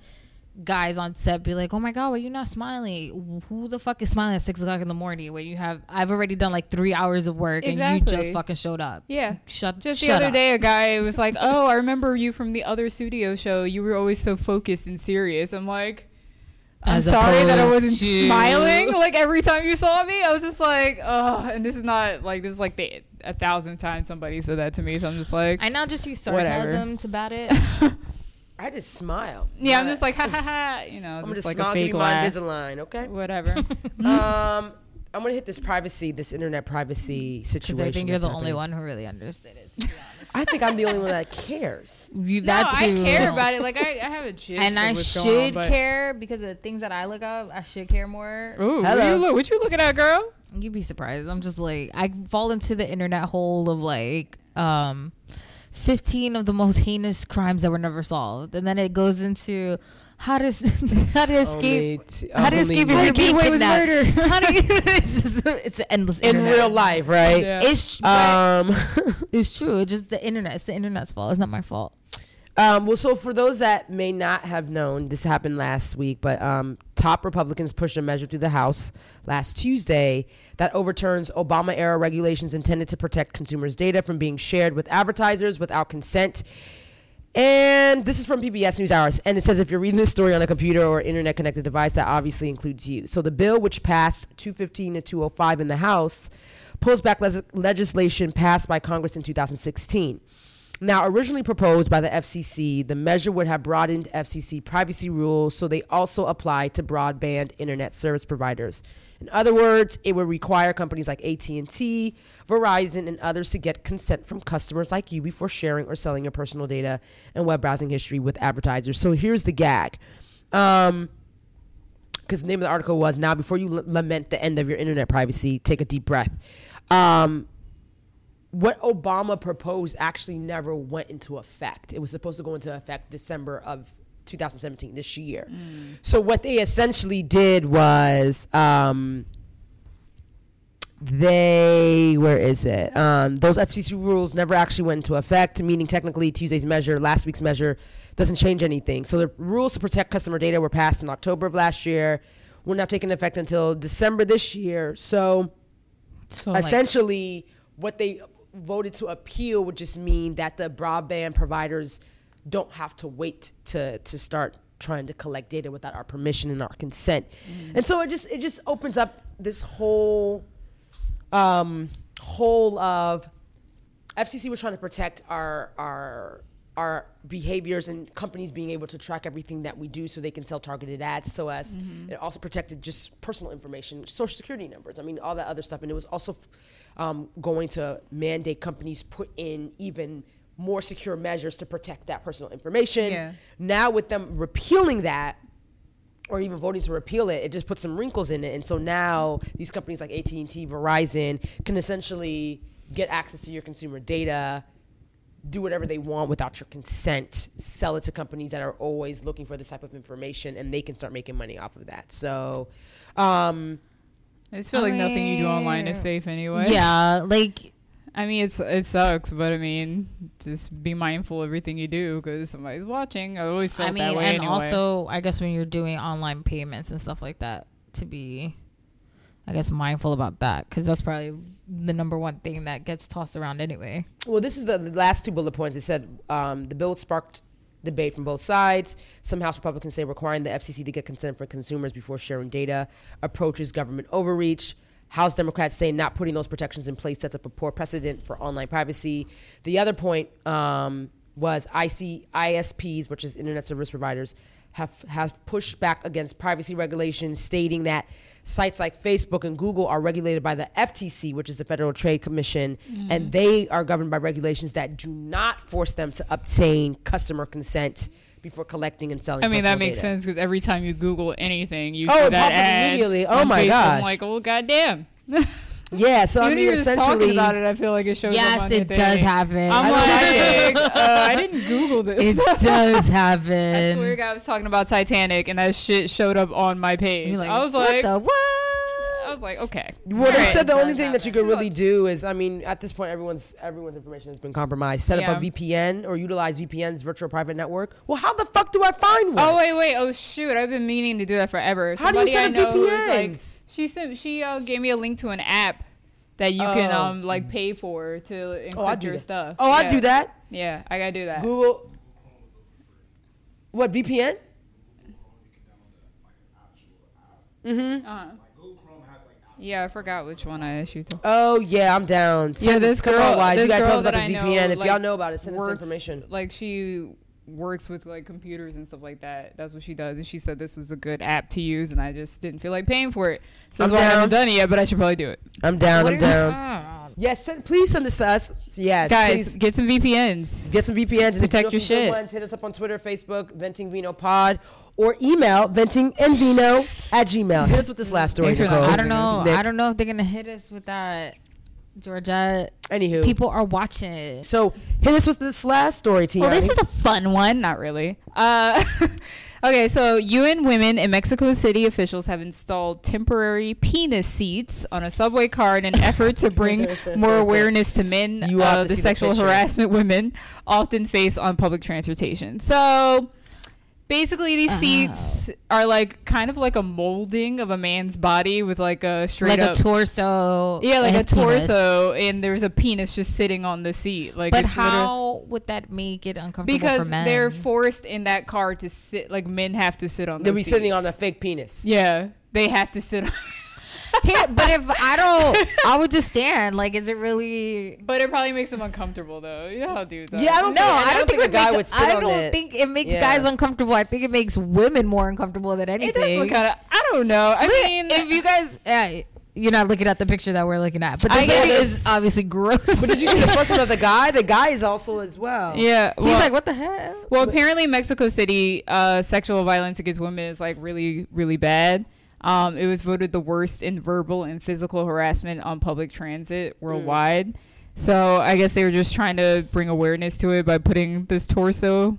S3: guys on set be like, "Oh my god, why you not smiling? Who the fuck is smiling at six o'clock in the morning when you have? I've already done like three hours of work and you just fucking showed up.
S2: Yeah.
S3: Shut.
S2: Just the
S3: shut
S2: other
S3: up.
S2: day, a guy was like, "Oh, I remember you from the other studio show. You were always so focused and serious." I'm like, "I'm sorry that I wasn't
S3: to-
S2: smiling like every time you saw me." I was just like, "Oh," and this is not like this is like the a thousand times somebody said that to me. So I'm just like,
S3: I now just use
S2: Whatever.
S3: sarcasm to bat it.
S1: I just smile.
S2: yeah, I'm just like, ha ha ha, you know,
S1: I'm
S2: just
S1: just
S2: like
S1: smile,
S2: a
S1: give
S2: fake
S1: my
S2: laugh,
S1: Invisalign, okay?
S2: whatever.
S1: um, I'm gonna hit this privacy, this internet privacy situation.
S3: Because
S1: situation.
S3: I think you're
S1: that's
S3: the only one who really understood it. to be honest.
S1: I think I'm the only one that cares.
S3: You,
S2: no,
S3: that
S2: I care about it. Like I, I have a gist,
S3: and
S2: of
S3: I
S2: what's
S3: should
S2: going on,
S3: care because of the things that I look up. I should care more.
S2: Ooh, what
S1: Hello.
S2: you look? What you looking at, girl?
S3: You'd be surprised. I'm just like I fall into the internet hole of like um 15 of the most heinous crimes that were never solved. And then it goes into how to how to escape
S1: Only t-
S3: how to
S1: only
S3: escape if
S1: me.
S3: you're being
S2: away with murder.
S3: How to, it's just it's an endless
S1: in
S3: internet.
S1: real life, right?
S2: Yeah.
S3: It's
S1: Um,
S3: it's true. It's just the internet. It's the internet's fault. It's not my fault.
S1: um, well, so for those that may not have known, this happened last week, but um, top Republicans pushed a measure through the House last Tuesday that overturns Obama era regulations intended to protect consumers' data from being shared with advertisers without consent. And this is from PBS NewsHour. And it says if you're reading this story on a computer or internet connected device, that obviously includes you. So the bill, which passed 215 to 205 in the House, pulls back legislation passed by Congress in 2016. Now, originally proposed by the FCC, the measure would have broadened FCC privacy rules so they also apply to broadband internet service providers. In other words, it would require companies like AT&T, Verizon, and others to get consent from customers like you before sharing or selling your personal data and web browsing history with advertisers. So here's the gag. Um, because the name of the article was now before you l- lament the end of your internet privacy take a deep breath um, what obama proposed actually never went into effect it was supposed to go into effect december of 2017 this year. So what they essentially did was um, they where is it? Um, those fcc rules never actually went into effect meaning technically tuesday's measure last week's measure doesn't change anything. So the rules to protect customer data were passed in october of last year will not take effect until december this year. So
S3: So like,
S1: essentially what they voted to appeal would just mean that the broadband providers don't have to wait to to start trying to collect data without our permission and our consent and so it just it just opens up this whole um whole of FCC was trying to protect our our our behaviors and companies being able to track everything that we do so they can sell targeted ads to us. It also protected just personal information, social security numbers. I mean, all that other stuff. And it was also um, going to mandate companies put in even more secure measures to protect that personal information.
S2: Yeah.
S1: Now, with them repealing that, or even voting to repeal it, it just puts some wrinkles in it. And so now these companies like AT and T, Verizon can essentially get access to your consumer data, do whatever they want without your consent, sell it to companies that are always looking for this type of information, and they can start making money off of that. So, um,
S2: I just feel like nothing you do online is safe anyway.
S3: yeah, like
S2: I mean, it's it sucks, but I mean, just be mindful of everything you do because somebody's watching. I always felt
S3: I mean,
S2: that way
S3: and
S2: anyway.
S3: also I guess when you're doing online payments and stuff like that, to be, I guess, mindful about that because that's probably the number one thing that gets tossed around anyway.
S1: Well, this is the the last two bullet points. It said um, the bill sparked debate from both sides. Some House Republicans say requiring the FCC to get consent for consumers before sharing data approaches government overreach. House Democrats say not putting those protections in place sets up a poor precedent for online privacy. The other point um, was IC, ISPs, which is internet service providers, have have pushed back against privacy regulations, stating that sites like Facebook and Google are regulated by the FTC, which is the Federal Trade Commission, and they are governed by regulations that do not force them to obtain customer consent before collecting and selling.
S2: I mean, that makes
S1: data.
S2: sense because every time you Google anything, you
S1: Oh,
S2: see
S1: it
S2: that
S1: pops up
S2: ad
S1: immediately. Oh my
S2: Facebook.
S1: gosh.
S2: I'm like, oh goddamn.
S1: Yeah, so I
S2: Even
S1: mean,
S2: if you're just talking about it, I feel like it shows up
S3: Yes,
S2: on the
S3: it does
S2: thing.
S3: happen.
S2: I'm
S1: I
S2: like, uh, I didn't Google this.
S3: It does happen.
S2: I swear to God, I was talking about Titanic, and that shit showed up on my page.
S3: Like,
S2: I was
S3: what
S2: like,
S3: the what?
S2: I was like, okay.
S1: Well, they
S2: Alright.
S1: said the only thing that you could really do is, I mean, at this point, everyone's everyone's information has been compromised. Set up a VPN or utilize VPN's virtual private network. Well, how the fuck do I find one?
S2: Oh wait, wait. Oh shoot! I've been meaning to do that forever.
S1: How do you set up
S2: who's, like,
S1: VPNs?
S2: she sent. She uh, gave me a link to an app that you can
S1: Oh.
S2: um like pay for to encrypt
S1: oh,
S2: your
S1: that.
S2: stuff.
S1: Oh, I
S2: Yeah.
S1: do that.
S2: Yeah, I gotta do that.
S1: Google. What VPN?
S2: Uh-huh. Yeah, I forgot which one I asked you to.
S1: Oh yeah, I'm down.
S2: Yeah, this girl.
S1: Wise. You
S2: girl
S1: tell us about this VPN.
S2: know,
S1: if
S2: like,
S1: y'all know about it, send us information.
S2: Like she works with like computers and stuff like that. That's what she does. And she said this was a good app to use, and I just didn't feel like paying for it. So that's
S1: I'm
S2: why I haven't done it yet. But I should probably do it.
S1: I'm down.
S3: What
S1: I'm down. Yes, send, please send this to us. Yes,
S2: Guys,
S1: please
S2: get some VPNs.
S1: get some VPNs and you
S2: Protect your shit.
S1: Ones, hit us up on Twitter, Facebook, Venting Vino Pod, or email venting and vino at Gmail. Hit us with this last story, Nicole.
S3: I don't know. I don't know if they're gonna hit us with that, Georgia.
S1: Anywho,
S3: People are watching.
S1: So hit us with this last story, Tiani.
S2: Well, this is a fun one. Not really. Uh, okay, so UN women in Mexico City officials have installed temporary penis seats on a subway car in an effort to bring more awareness to men
S1: You have
S2: uh, the
S1: see the
S2: sexual harassment women often face on public transportation. So. Basically, these uh-huh. seats are like kind of like a molding of a man's body with like a straight
S3: like
S2: up
S3: a torso.
S2: yeah, like a
S3: his penis.
S2: torso, and there's a penis just sitting on the seat. Like,
S3: But how would that make it uncomfortable
S2: because
S3: for men?
S2: they're forced in that car to sit like men have to sit on
S1: They'll
S2: those
S1: be sitting on a fake penis.
S2: yeah they have to sit on
S3: Yeah, but if I don't, I would just stand. Like, is it really?
S2: but it probably makes them uncomfortable though you know how dudes are
S1: Yeah, I don't
S3: No,
S1: think,
S3: I don't, think,
S1: a guy
S3: makes,
S1: would sit
S3: I don't
S1: it.
S3: think it makes
S1: Yeah.
S3: guys uncomfortable. I think it makes women more uncomfortable than anything.
S2: kind of i don't know i
S3: Look,
S2: mean
S3: if you guys, uh, you're not looking at the picture that we're looking at, but
S2: I
S3: this
S2: get
S3: lady
S2: it.
S3: is obviously gross.
S1: But did you see the first one of the guy? The guy is also as well.
S2: yeah
S3: He's like, what the hell?
S2: well apparently mexico city uh sexual violence against women is like really really bad um, it was voted the worst in verbal and physical harassment on public transit worldwide. So I guess they were just trying to bring awareness to it by putting this torso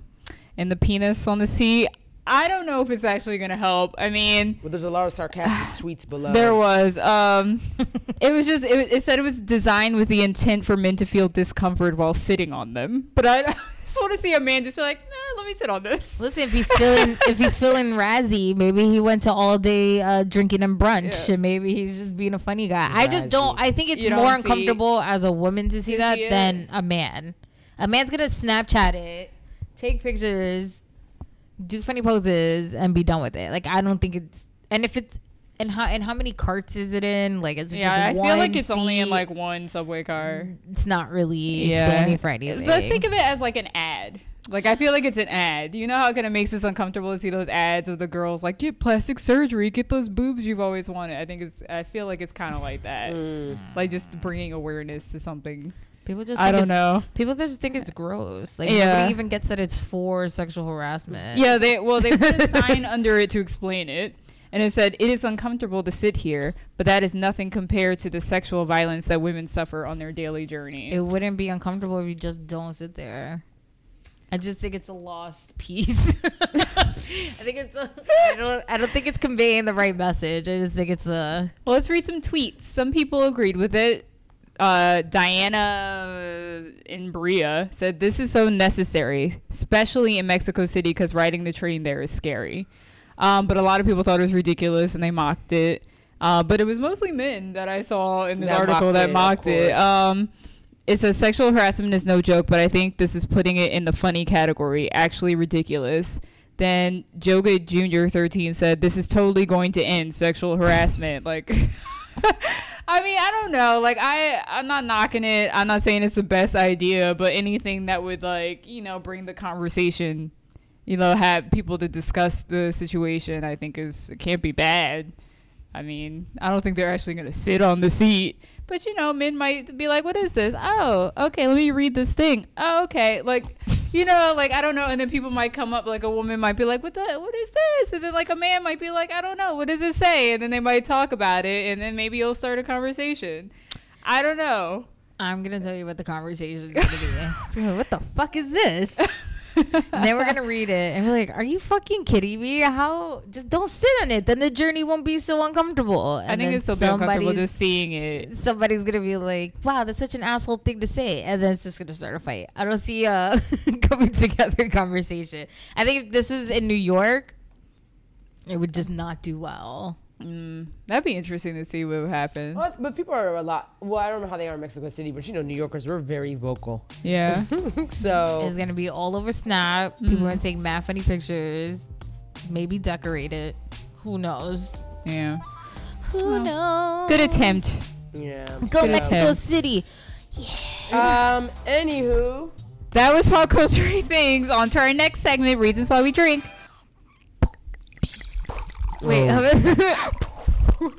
S2: and the penis on the seat. I don't know if it's actually going to help. I mean,
S1: Well, there's a lot of sarcastic tweets below.
S2: there was. Um, it was just. It, it said it was designed with the intent for men to feel discomfort while sitting on them. But I just want to see a man just be like, nah, let me sit on this.
S3: Listen, if he's feeling if he's feeling razzy, maybe he went to all day uh, drinking and brunch,
S2: Yeah.
S3: and maybe he's just being a funny guy. I just don't. I think it's
S2: You
S3: more uncomfortable as a woman to see
S2: To
S3: that
S2: see
S3: than a man. A man's gonna Snapchat it, take pictures, do funny poses, and be done with it. Like I don't think it's. And if it's and how and how many carts is it in? Like it's
S2: Yeah,
S3: just
S2: I
S3: one
S2: feel like it's only in like one subway car.
S3: it's not really standing for anything.
S2: But think of it as like an ad. Like I feel like it's an ad. You know how it kind of makes us uncomfortable to see those ads of the girls like get plastic surgery, get those boobs you've always wanted. I think it's. I feel like it's kind of like that.
S1: Mm.
S2: Like just bringing awareness to something.
S3: People just
S2: I
S3: think
S2: don't
S3: it's-
S2: know.
S3: People just think it's gross. Like
S2: Yeah.
S3: nobody even gets that it's for sexual harassment.
S2: Yeah, they well they put a sign under it to explain it. And it said, It is uncomfortable to sit here, but that is nothing compared to the sexual violence that women suffer on their daily journeys.
S3: It wouldn't be uncomfortable if you just don't sit there. I just think it's a lost piece. I think it's a, I don't I don't think it's conveying the right message. I just think it's a
S2: Well, let's read some tweets. Some people agreed with it. Uh, Diana in Bria said, This is so necessary, especially in Mexico City, because riding the train there is scary. Um, but a lot of people thought it was ridiculous and they mocked it. Uh, but it was mostly men that I saw in this
S1: That
S2: article
S1: mocked
S2: that
S1: it,
S2: mocked it. Um, it says sexual harassment is no joke, but I think this is putting it in the funny category. Actually ridiculous. Then Joga Jr. 13 said, This is totally going to end sexual harassment. Like, I mean, I don't know. Like, I, I'm not knocking it. I'm not saying it's the best idea, but anything that would, like, you know, bring the conversation, you know, have people to discuss the situation, I think is, can't be bad. I mean, I don't think they're actually going to sit on the seat. But, you know, men might be like, what is this? Oh, okay, let me read this thing. Oh, okay. Like, you know, like, I don't know. And then people might come up, like, a woman might be like, what the, what is this? And then, like, a man might be like, I don't know. What does it say? And then they might talk about it. And then maybe you'll start a conversation. I don't know.
S3: I'm gonna tell you what the conversation is gonna be. Gonna be, what the fuck is this? and then we're gonna read it, and we're like, "Are you fucking kidding me? How? Just don't sit on it. Then the journey won't be so uncomfortable."
S2: I think it's so be uncomfortable just seeing it.
S3: somebody's gonna be like, "Wow, that's such an asshole thing to say," and then it's just gonna start a fight. I don't see a coming together conversation. I think if this was in New York, it would just not do well.
S2: Mm, that'd be interesting to see what would happen.
S1: Well, but people are a lot. Well, I don't know how they are in Mexico City, but you know, New Yorkers we're very vocal.
S2: Yeah.
S1: so
S3: It's gonna be all over Snap. People are gonna take mad funny pictures, maybe decorate it. Who knows?
S2: yeah.
S3: Who knows?
S2: Good attempt.
S1: yeah.
S3: Go
S1: so-
S3: Mexico City. Yeah.
S1: Um. Anywho,
S2: That was pop culture things. On to our next segment, reasons why we drink.
S3: Wait,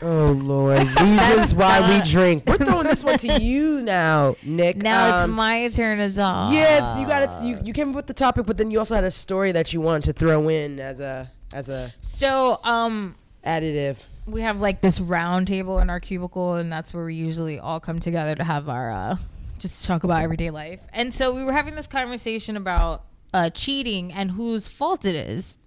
S1: oh lord, reasons why we drink. We're throwing this one to you now, Nick.
S3: now it's
S1: Um,
S3: my turn to talk.
S1: Yes, you got it. You, you came up with the topic, but then you also had a story that you wanted to throw in as a as a
S3: So, um,
S1: additive.
S3: we have like this round table in our cubicle, and that's where we usually all come together to have our uh, just talk about everyday life. And so we were having this conversation about uh, cheating and whose fault it is.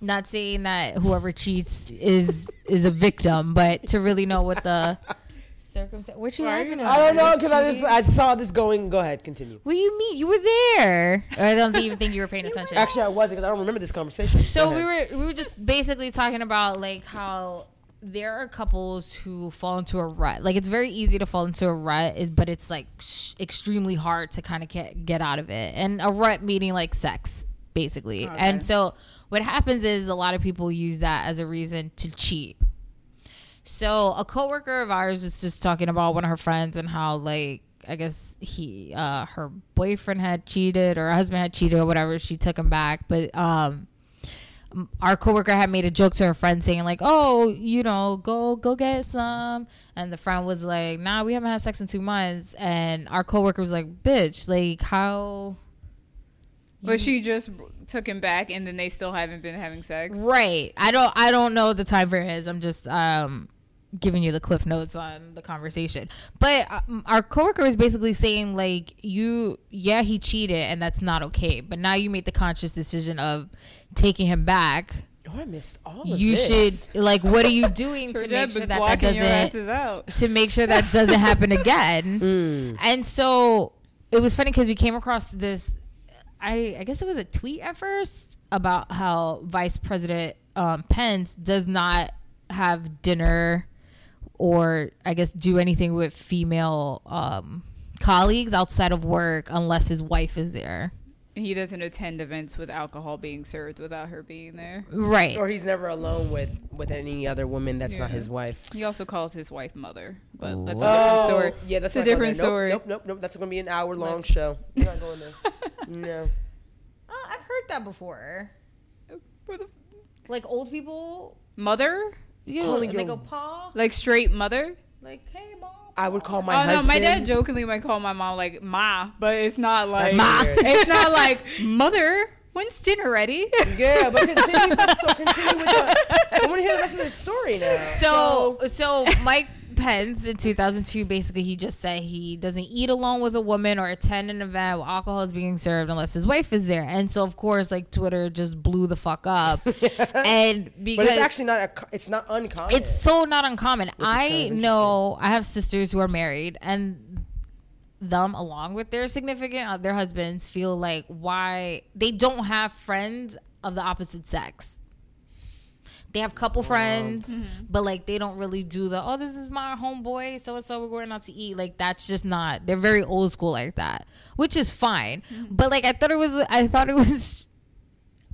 S3: Not saying that whoever cheats is is a victim, but to really know what the circumstance. What you laughing at?
S1: I don't know because I just I saw this going. Go ahead, continue.
S3: What do you mean? You were there. I don't even think you were paying attention.
S1: Actually, I wasn't because I don't remember this conversation.
S3: So we were we were just basically talking about like how there are couples who fall into a rut. Like it's very easy to fall into a rut, but it's like sh- extremely hard to kind of get get out of it. And a rut meaning like sex, basically. And so what happens is a lot of people use that as a reason to cheat. So a coworker of ours was just talking about one of her friends and how like I guess he uh her boyfriend had cheated or her husband had cheated or whatever. She took him back, but um our coworker had made a joke to her friend saying like, "Oh, you know, go go get some," and the friend was like, "Nah, we haven't had sex in two months." And our coworker was like, "Bitch, like how?"
S2: But she just took him back, and then they still haven't been having sex.
S3: Right. I don't. I don't know what the time frame is. I'm just um giving you the cliff notes on the conversation. But um, our coworker was basically saying like, you, yeah, he cheated, and that's not okay. But now you made the conscious decision of taking him back.
S1: Oh, I missed all of
S3: You
S1: this.
S3: should like, what are you doing to make sure that that doesn't to make sure that doesn't happen again. And so it was funny because we came across this. I I guess it was a tweet at first about how Vice President um, Pence does not have dinner or I guess do anything with female um, colleagues outside of work unless his wife is there.
S2: He doesn't attend events with alcohol being served without her being there.
S3: Right.
S1: Or he's never alone with with any other woman that's not his wife.
S2: He also calls his wife mother, but that's a different
S1: Oh,
S2: story.
S1: yeah, that's
S2: a different
S1: there.
S2: story.
S1: Nope, nope, nope, nope. That's going to be an hour long show. We're not going there. no.
S3: Oh, I've heard that before.
S2: For the
S3: Like old people,
S2: mother,
S3: you know,
S1: Calling
S3: they
S1: your-
S3: go paw,
S2: like straight mother.
S3: like hey mom.
S1: I would call my
S2: oh
S1: husband.
S2: no, my dad jokingly might call my mom like ma, but it's not like
S1: ma.
S2: it's not like mother. When's dinner ready?
S1: Yeah, but continue. so continue with the. I want to hear the rest of the story now.
S3: So, so Mike Pence in 2002, basically, he just said he doesn't eat alone with a woman or attend an event where alcohol is being served unless his wife is there. And so, of course, like Twitter just blew the fuck up. and because
S1: but it's actually not. A, it's not uncommon.
S3: it's so not uncommon. I know I have sisters who are married and them along with their significant uh, their husbands feel like why they don't have friends of the opposite sex. They have couple friends, mm-hmm. but like they don't really do the oh this is my homeboy so and so we're going out to eat like that's just not they're very old school like that which is fine mm-hmm. but like I thought it was I thought it was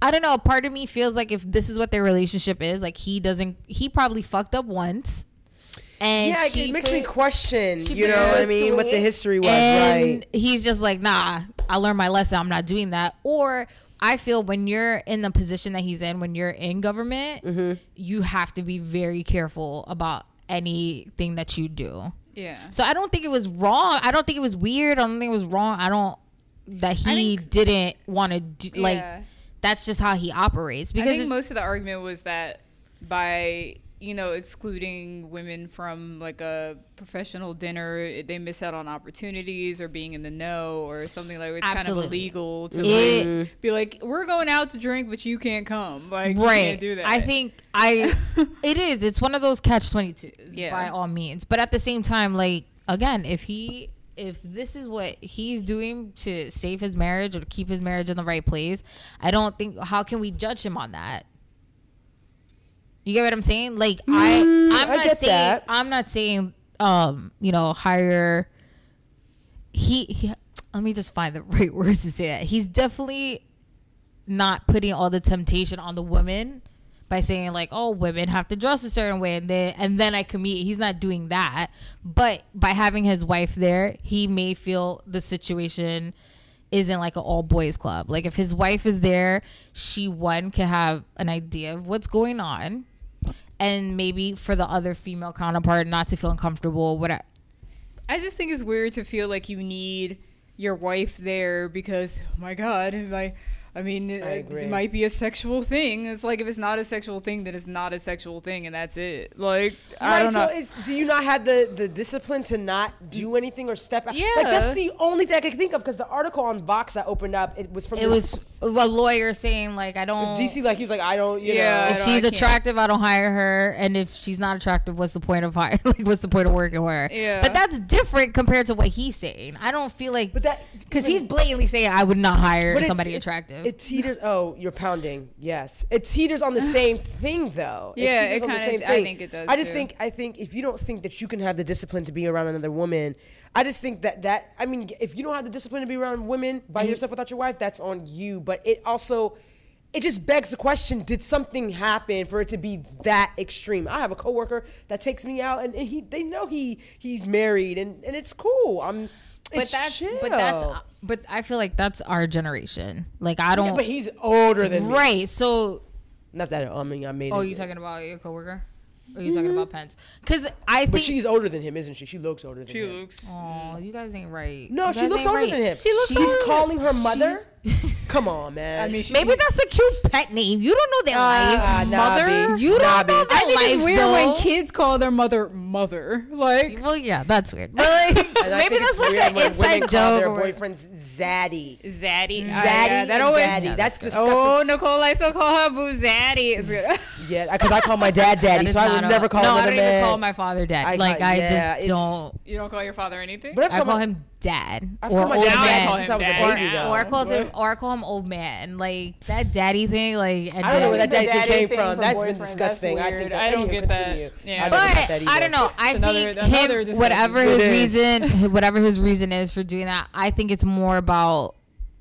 S3: I don't know. a Part of me feels like if this is what their relationship is, like he doesn't, he probably fucked up once, and
S1: yeah,
S3: she
S1: it makes me question. You know what I mean? What the history was,
S3: and
S1: right?
S3: He's just like, nah, I learned my lesson. I'm not doing that. Or I feel when you're in the position that he's in, when you're in government,
S1: Mm-hmm.
S3: you have to be very careful about anything that you do.
S2: yeah.
S3: So I don't think it was wrong. I don't think it was weird. I don't think it was wrong. I don't that he
S2: think-
S3: didn't want to do like that's just how he operates
S2: I
S3: because
S2: think most of the argument was that by you know, excluding women from like a professional dinner, they miss out on opportunities or being in the know or something like it's kind of illegal to like, be like, we're going out to drink, but you can't come. Like, you
S3: right
S2: can't do that.
S3: i think i it is it's one of those catch 22s
S2: Yeah.
S3: by all means but at the same time like again if he if this is what he's doing to save his marriage or to keep his marriage in the right place i don't think how can we judge him on that you get what i'm saying like i i'm
S1: Mm, I
S3: not saying
S1: that.
S3: i'm not saying um you know hire he, he let me just find the right words to say that he's definitely not putting all the temptation on the woman by saying like, "Oh, women have to dress a certain way," and then and then I commit. He's not doing that, but by having his wife there, he may feel the situation isn't like an all boys club. Like if his wife is there, she one can have an idea of what's going on, and maybe for the other female counterpart not to feel uncomfortable. Whatever.
S2: I just think it's weird to feel like you need your wife there because, oh my God, my, I mean, it, it might be a sexual thing. It's like if it's not a sexual thing, then it's not a sexual thing, and that's it. Like I
S1: Right,
S2: don't
S1: so
S2: know.
S1: is, do you not have the, the discipline to not do anything or step out?
S2: Yeah.
S1: Like, that's the only thing I could think of because the article on Vox that opened up, it was from
S3: It
S1: this-
S3: was a lawyer saying like, "I don't."
S1: DC, like, he was like, I don't, you
S2: Yeah,
S1: know.
S3: If she's
S2: I
S3: attractive, I don't hire her, and if she's not attractive, what's the point of hire? Like, what's the point of working with her?
S2: Yeah.
S3: But that's different compared to what he's saying. I don't feel like,
S1: But that-
S3: because he's blatantly saying I would not hire somebody
S1: it-
S3: attractive.
S1: It teeters. Oh, you're pounding. Yes, it teeters on the same thing, though.
S2: Yeah, it
S1: on the
S2: kinda- I think it does,
S1: I just
S2: too.
S1: think. I think if you don't think that you can have the discipline to be around another woman, I just think that that. I mean, if you don't have the discipline to be around women by mm-hmm. yourself without your wife, that's on you. But it also. It just begs the question: Did something happen for it to be that extreme? I have a coworker that takes me out, and, and he they know he he's married, and, and it's cool. I'm,
S3: but
S1: it's
S3: that's,
S1: chill.
S3: but that's, but I feel like that's our generation. Like I don't,
S1: Yeah, but he's older than me.
S3: right? So
S1: Not that I mean I made.
S3: Oh, you talking about your coworker? Or are you talking about Pence? Because I think.
S1: But she's older than him, isn't she? She looks older than
S2: She
S1: him.
S2: She looks.
S3: Oh, you guys ain't right.
S1: No,
S3: You
S1: she looks older
S3: right.
S1: than him.
S3: She looks.
S1: He's
S3: older.
S1: calling her mother. Come on, man.
S2: I mean, she,
S3: Maybe that's a cute pet name. You don't know their
S1: Ah,
S3: lives.
S1: nah,
S2: mother?
S1: B.
S3: You don't
S1: Nah,
S3: know
S1: B.
S3: their
S2: I think
S3: lives.
S2: it's weird when kids call their mother mother. Like
S3: Well, yeah, that's weird. But like, maybe that's
S1: it's
S3: like
S1: weird
S3: an
S1: when women
S3: inside
S1: call Their boyfriends zaddy.
S2: Zaddy.
S1: Zaddy
S2: that
S1: and
S2: always.
S1: daddy.
S3: Yeah,
S1: that's
S3: that's
S1: disgusting.
S2: Oh, Nicole likes to call her boo Zaddy. It's.
S1: Yeah, because I call my dad daddy, so I would never call
S3: no, I
S1: another
S3: don't even call my father dad.
S1: I
S3: like
S1: call-
S3: I
S1: yeah,
S3: just don't.
S2: you don't call your father anything.
S1: But I've called
S3: call
S1: my-
S3: him dad
S1: I've
S3: or old
S2: I
S3: man.
S2: call him
S1: was a
S2: dad.
S1: baby, though.
S3: or I called him, or I call him old man. Like that daddy thing. Like
S1: I don't know where that daddy,
S2: daddy
S1: thing came from.
S2: from
S1: That's been
S2: boyfriend, that's
S1: disgusting. I think
S2: I don't
S1: anyway,
S2: get that. Yeah.
S1: I
S3: But I don't know. I
S2: Another-
S3: think
S2: another
S3: him, whatever his reason, whatever his reason is for doing that, I think it's more about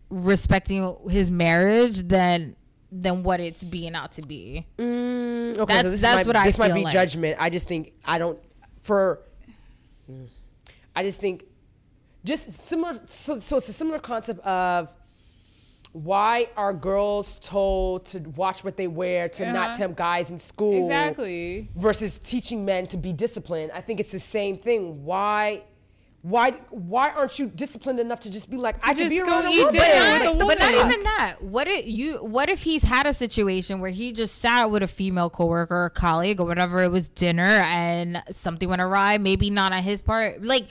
S3: respecting his marriage than than what it's being out to be.
S1: Mm, okay,
S3: That's-
S1: so this
S3: that's
S1: might,
S3: what I
S1: this might be
S3: like.
S1: judgment. I just think I don't for. mm, I just think just similar. So, so it's a similar concept of why are girls told to watch what they wear to not
S2: Uh-huh.
S1: tempt guys in school
S2: Exactly.
S1: versus teaching men to be disciplined. I think it's the same thing. Why? Why why aren't you disciplined enough to just be like I
S2: just
S1: be
S2: go eat dinner
S3: But not, but not even that. What if you? What if he's had a situation where he just sat with a female coworker or colleague or whatever it was dinner and something went awry? Maybe not on his part. Like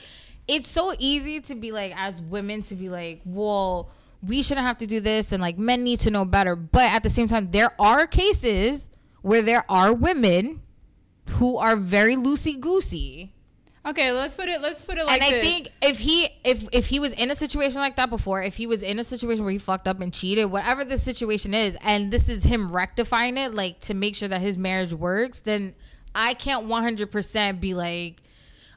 S3: it's so easy to be like as women to be like, well, we shouldn't have to do this, and like men need to know better. But at the same time, there are cases where there are women who are very loosey goosey.
S2: Okay, let's put it. Let's put it like this.
S3: and I
S2: this.
S3: think if he if if he was in a situation like that before, if he was in a situation where he fucked up and cheated, whatever the situation is, and this is him rectifying it, like to make sure that his marriage works, then I can't one hundred percent be like,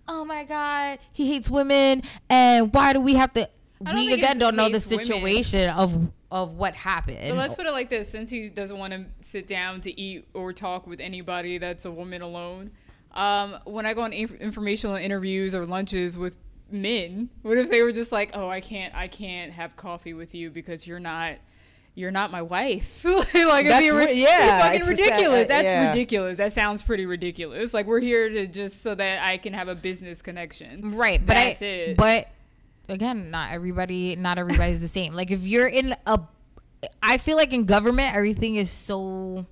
S3: oh my god, he hates women, and why do we have to? We again don't know the
S2: hates women.
S3: situation of of what happened.
S2: But let's put it like this: since he doesn't want to sit down to eat or talk with anybody that's a woman alone, um, when I go on inf- informational interviews or lunches with men, what if they were just like, "Oh, I can't, I can't have coffee with you because you're not." You're not my wife. like it'd
S1: That's
S2: be ri- it'd be
S1: yeah,
S2: fucking
S1: it's the sa-
S2: ridiculous.
S1: uh,
S2: That's
S1: yeah.
S2: ridiculous. That sounds pretty ridiculous. Like we're here to just so that I can have a business connection.
S3: right but
S2: That's
S3: I,
S2: it.
S3: but again not everybody not everybody's the same like if you're in a i feel like in government everything is so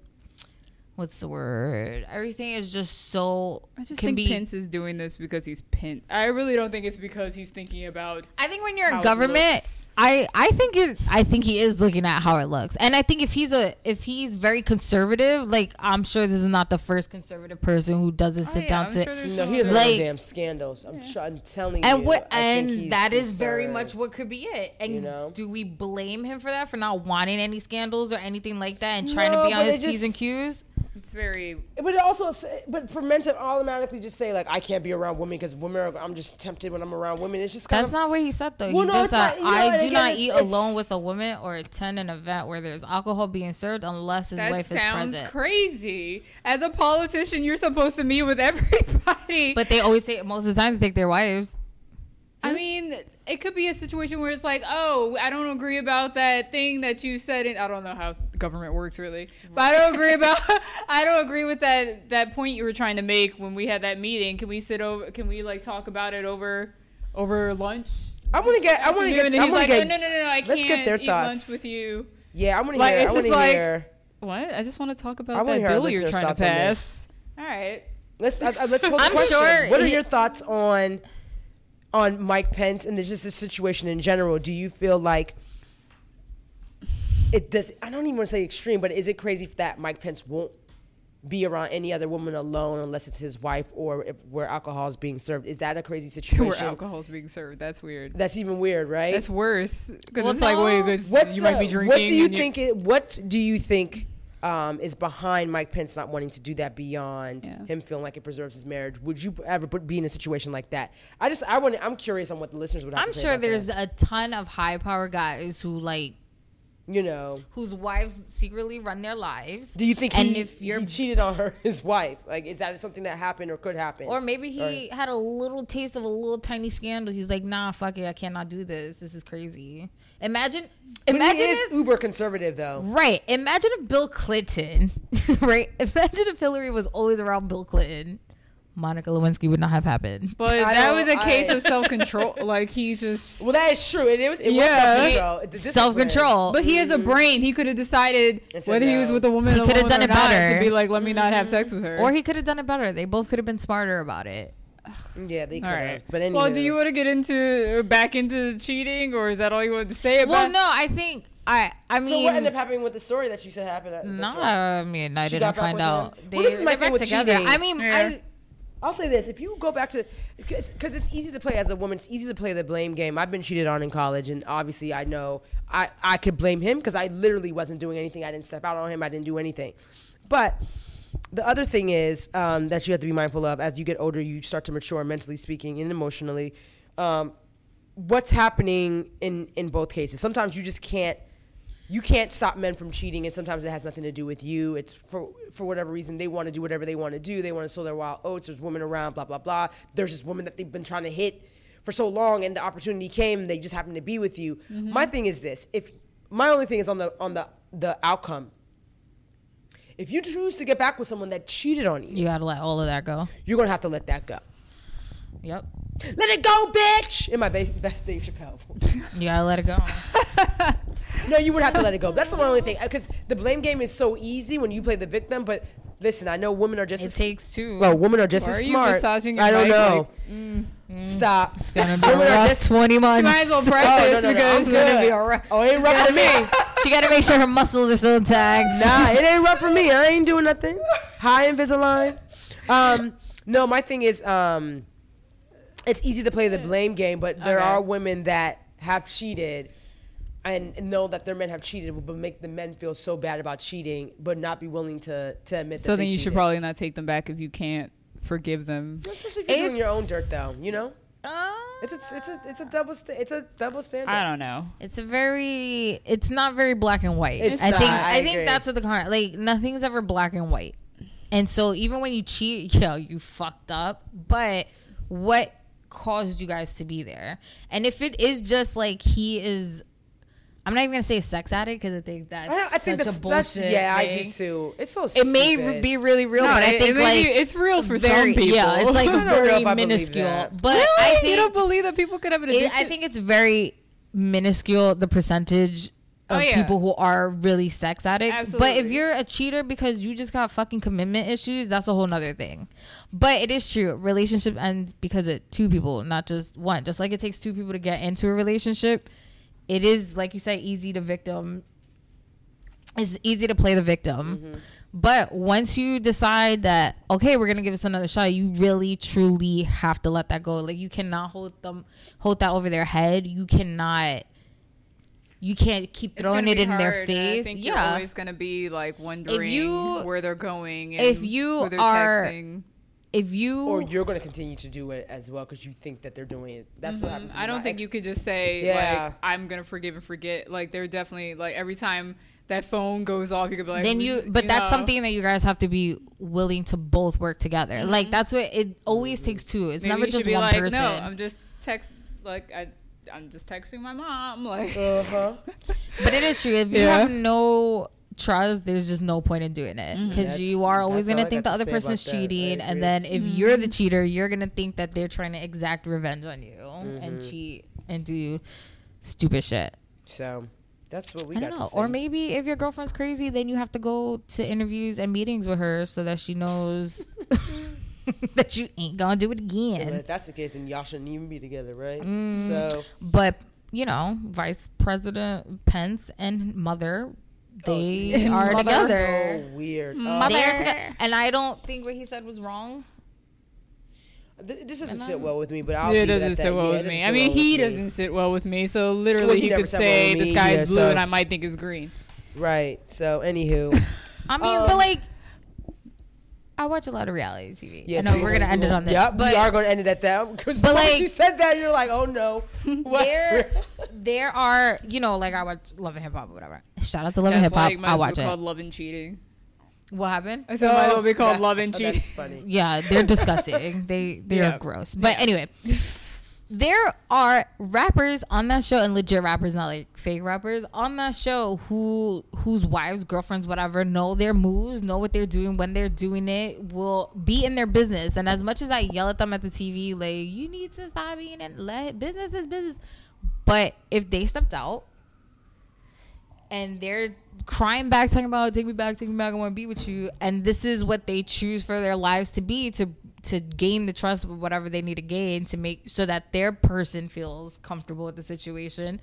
S3: what's the word? Everything is just so
S2: I just
S3: can
S2: think
S3: be.
S2: Pence is doing this because he's Pence. I really don't think it's because he's thinking about.
S3: I think when you're in government. I I think it. I think he is looking at how it looks, and I think if he's a if he's very conservative, like I'm sure this is not the first conservative person who doesn't oh, sit
S2: Oh, yeah,
S3: down
S2: I'm
S3: to.
S2: sure
S1: No, he doesn't
S3: Like-
S1: no damn scandals. I'm, tr- I'm telling you.
S3: and what
S1: I think he's
S3: and that is very much what could be it. And
S1: You know?
S3: do we blame him for that for not wanting any scandals or anything like that and trying
S1: No,
S3: to be on his
S1: it
S3: p's and q's?
S2: It's very.
S1: But it also, but for men to automatically just say like, I can't be around women because women are. I'm just tempted when I'm around women. It's just kind
S3: That's
S1: of.
S3: not what he said though.
S1: Well,
S3: he
S1: no,
S3: just
S1: it's
S3: said,
S1: not- you know,
S3: "I do
S1: again,
S3: not
S1: it's-
S3: eat
S1: it's-
S3: alone with a woman or attend an event where there's alcohol being served unless his wife is present.
S2: sounds crazy. As a politician, you're supposed to meet with everybody.
S3: But they always say most of the time they take their wives.
S2: I mean, it could be a situation where it's like, oh, I don't agree about that thing that you said. In, I don't know how government works really, but I don't agree about. I don't agree with that that point you were trying to make when we had that meeting. Can we sit over? Can we like talk about it over over lunch?
S1: I want to get. I want to get. I
S2: he's
S1: want
S2: like,
S1: to get.
S2: no, no, no, no, I can't
S1: let's get their
S2: eat
S1: thoughts.
S2: lunch with you.
S1: Yeah, I want to
S2: Like,
S1: hear.
S2: it's
S1: I
S2: just like-
S1: hear.
S2: What? I just want to talk about that bill you're trying to pass. All right.
S1: Let's uh, uh, let's pose the
S3: I'm
S1: question.
S3: sure
S1: What are your thoughts on on Mike Pence and this just the situation in general? Do you feel like it does? I don't even want to say extreme, but is it crazy that Mike Pence won't be around any other woman alone unless it's his wife or if, where alcohol is being served? Is that a crazy situation?
S2: Where alcohol is being served. That's weird.
S1: That's even weird, right?
S2: That's worse because
S3: Well,
S2: it's like
S3: no.
S2: wait, because you
S1: the-
S2: might be drinking.
S1: What do you think? It, what do you think um, is behind Mike Pence not wanting to do that beyond
S2: Yeah.
S1: him feeling like it preserves his marriage? Would you ever put, be in a situation like that? I just, I want, I'm curious on what the listeners would have
S3: I'm
S1: to say.
S3: sure
S1: about
S3: there's
S1: that.
S3: a ton of high power guys who like
S1: you know.
S3: whose wives secretly run their lives.
S1: Do you think
S3: and
S1: he,
S3: if you're
S1: he cheated on her, his wife? Like, is that something that happened or could happen?
S3: or maybe he had a little taste of a little tiny scandal. He's like, nah, fuck it, I cannot do this. This is crazy. Imagine, imagine
S1: he is
S3: if,
S1: uber conservative though.
S3: right. Imagine if Bill Clinton, right? Imagine if Hillary was always around Bill Clinton. Monica Lewinsky would not have happened.
S2: But
S1: I
S2: that was a case
S1: I-
S2: of self control. like he just.
S1: Well, that is true. It, was. It
S2: Yeah.
S1: was self-control. It's a discipline.
S3: Self control.
S2: but he has a mm-hmm. brain. He could have decided
S1: It's
S2: whether he was with a woman
S3: He could have done it better.
S2: to be like, let me not have sex mm-hmm. with her.
S3: Or he could have done it better. They both could have been smarter about it.
S1: Yeah, they could
S2: all
S1: have.
S2: right.
S1: But anyway.
S2: well, do you want to get into uh, back into cheating, or is that all you wanted to say about?
S3: Well, no, I think I. I mean,
S1: So what ended up happening with the story that you said happened? At,
S3: no,
S1: that's right.
S3: I mean, I
S1: She
S3: didn't find out.
S1: him?
S3: They,
S1: Well, this is my
S3: they're
S1: thing with
S3: together.
S1: cheating.
S3: I mean,
S2: Yeah.
S3: I,
S1: I'll say this: if you go back to, because it's easy to play as a woman, it's easy to play the blame game. I've been cheated on in college, and obviously, I know I I could blame him because I literally wasn't doing anything. I didn't step out on him. I didn't do anything. But the other thing is um, that you have to be mindful of as you get older. You start to mature, mentally speaking and emotionally. Um, what's happening in in both cases? Sometimes you just can't you can't stop men from cheating, and sometimes it has nothing to do with you. It's for for whatever reason they want to do whatever they want to do. They want to sow their wild oats. There's women around, blah blah blah. There's this woman that they've been trying to hit for so long, and the opportunity came, and they just happen to be with you. Mm-hmm. My thing is this: if my only thing is on the on the the outcome. If you choose to get back with someone that cheated on you,
S3: you gotta let all of that go.
S1: you're gonna have to let that go.
S3: Yep,
S1: Let it go, bitch! In my best, best Dave Chappelle.
S3: you gotta let it go.
S1: No, you would have to let it go. That's the only thing. Because the blame game is so easy when you play the victim. But listen, I know women are just
S3: It
S1: as
S3: takes two.
S1: well. Women are just
S2: Why
S1: as
S2: are you
S1: smart.
S2: massaging your
S1: I don't know.
S2: like,
S1: Stop.
S3: It's gonna be
S1: Women are
S3: rough
S1: just.
S3: twenty months.
S2: might as well
S1: Oh, no, no, no,
S2: because
S3: It's gonna be a rough-
S1: Oh, it ain't rough for me.
S3: she gotta make sure her muscles are still intact.
S1: Nah, it ain't rough for me. I ain't doing nothing. Hi, Invisalign. Um, no, my thing is, um, it's easy to play the blame game, but there
S2: Okay.
S1: are women that have cheated and know that their men have cheated, but make the men feel so bad about cheating, but not be willing to to admit. That.
S2: So
S1: that
S2: then
S1: they
S2: you should probably not take them back if you can't forgive them.
S1: especially if you're doing your own dirt, though. You know,
S3: Uh,
S1: it's a, it's a it's a double sta- it's a double standard.
S2: I don't know.
S3: It's a very. It's not very black and white.
S1: It's
S3: I
S1: not,
S3: think.
S1: I
S3: I,
S1: agree.
S3: think that's what the con like. Nothing's ever black and white. And so even when you cheat, yo, you fucked up. But what caused you guys to be there? And if it is just like he is, I'm not even gonna say sex addict because I think that's
S1: I, I think
S3: such
S1: that's,
S3: a
S1: that's
S3: bullshit.
S1: yeah, I do too. It's so
S3: It may be really real,
S2: No,
S3: but I
S2: it-
S3: think
S2: it
S3: like
S2: be- it's real for
S3: very,
S2: some people.
S3: Yeah, it's like
S1: I don't know
S3: very
S1: if I believe
S3: minuscule. But
S2: Really?
S3: I think
S2: you don't believe that people could have an
S3: it,
S2: addiction.
S3: I think it's very minuscule the percentage oh, of
S2: Oh, yeah.
S3: people who are really sex addicts. But if you're a cheater because you just got fucking commitment issues, that's a whole nother thing. But it is true. Relationship ends because of two people, not just one. Just like it takes two people to get into a relationship, it is like you say, easy to victim. It's easy to play the victim. Mm-hmm. But once you decide that okay, we're gonna give this another shot, you really truly have to let that go. Like you cannot hold them hold that over their head. You cannot you can't keep throwing it in their
S2: hard, I
S3: face.
S2: think you're
S3: Yeah.
S2: always gonna be like wondering
S3: you-
S2: where they're going. And
S3: if you are-
S2: texting.
S3: If you
S1: Or you're going to continue to do it as well because you think that they're doing it. That's what happened. To
S2: I don't think
S1: ex-
S2: you could just say
S1: Yeah.
S2: like I'm gonna forgive and forget. Like they're definitely like every time that phone goes off, you could be like,
S3: then you but that's
S2: know,
S3: something that you guys have to be willing to both work together. Like that's what it always takes two. It's
S2: Mm-hmm. Maybe
S3: never
S2: you
S3: just
S2: be
S3: one
S2: like,
S3: person.
S2: No, I'm just text like I. I'm just texting my mom. Like,
S1: Uh-huh.
S3: But it is true. If you
S2: Yeah.
S3: have no trust, there's just no point in doing it because
S1: That's-
S3: you are always gonna think the
S1: to
S3: other
S1: say
S3: person's
S1: about that. I
S3: cheating, and then if you're the cheater, you're gonna think that they're trying to exact revenge on you
S1: Mm-hmm.
S3: and cheat and do stupid shit.
S1: So that's what we
S3: I
S1: got
S3: don't know.
S1: to say.
S3: Or maybe if your girlfriend's crazy, then you have to go to interviews and meetings with her so that she knows that you ain't gonna do it
S1: Well,
S3: again.
S1: if that's the case, then y'all shouldn't even be together, right?
S3: Mm.
S1: So
S3: But you know, Vice President Pence and Mother, they
S1: it's
S3: are
S1: so
S3: together.
S1: weird.
S3: They
S1: Uh,
S3: are together. And I don't think what he said was wrong.
S1: th- this doesn't sit well with me, but I'll
S2: it
S1: it
S2: doesn't sit well
S1: Yeah,
S2: with me. I mean,
S1: well
S2: he doesn't sit well with me. So literally,
S1: Well, he
S2: he, could
S1: sat well
S2: say the sky
S1: either,
S2: is blue,
S1: so-
S2: and I might think it's green.
S1: Right. So, anywho,
S3: I mean,
S1: Um,
S3: but like, I watch a lot of reality TV.
S1: yeah,
S3: I know
S1: you
S3: we're
S1: wanna-
S3: gonna end it on this.
S1: Yep,
S3: but
S1: we are going to end it at that. Because
S3: But,
S1: when
S3: like-
S1: she said that, you're like, oh no.
S3: There, there are you know, like I watch Love and Hip Hop or whatever. Shout out to Love and Hip Hop.
S2: like
S3: I
S2: as
S3: watch it.
S2: called love and cheating.
S3: What happened?
S2: I said might as well be oh, called
S1: That-
S2: love and
S1: oh,
S2: cheating.
S1: That's funny.
S3: Yeah, they're disgusting. they they
S2: Yeah.
S3: are gross. But anyway, there are rappers on that show and legit rappers, not like fake rappers, on that show who whose wives, girlfriends, whatever, know their moves, know what they're doing when they're doing it, will be in their business. And as much as I yell at them at the TV, like you need to stop being in let business is business. But if they stepped out and they're crying back, talking about take me back, take me back, I want to be with you, and this is what they choose for their lives to be to to gain the trust of whatever they need to gain to make so that their person feels comfortable with the situation.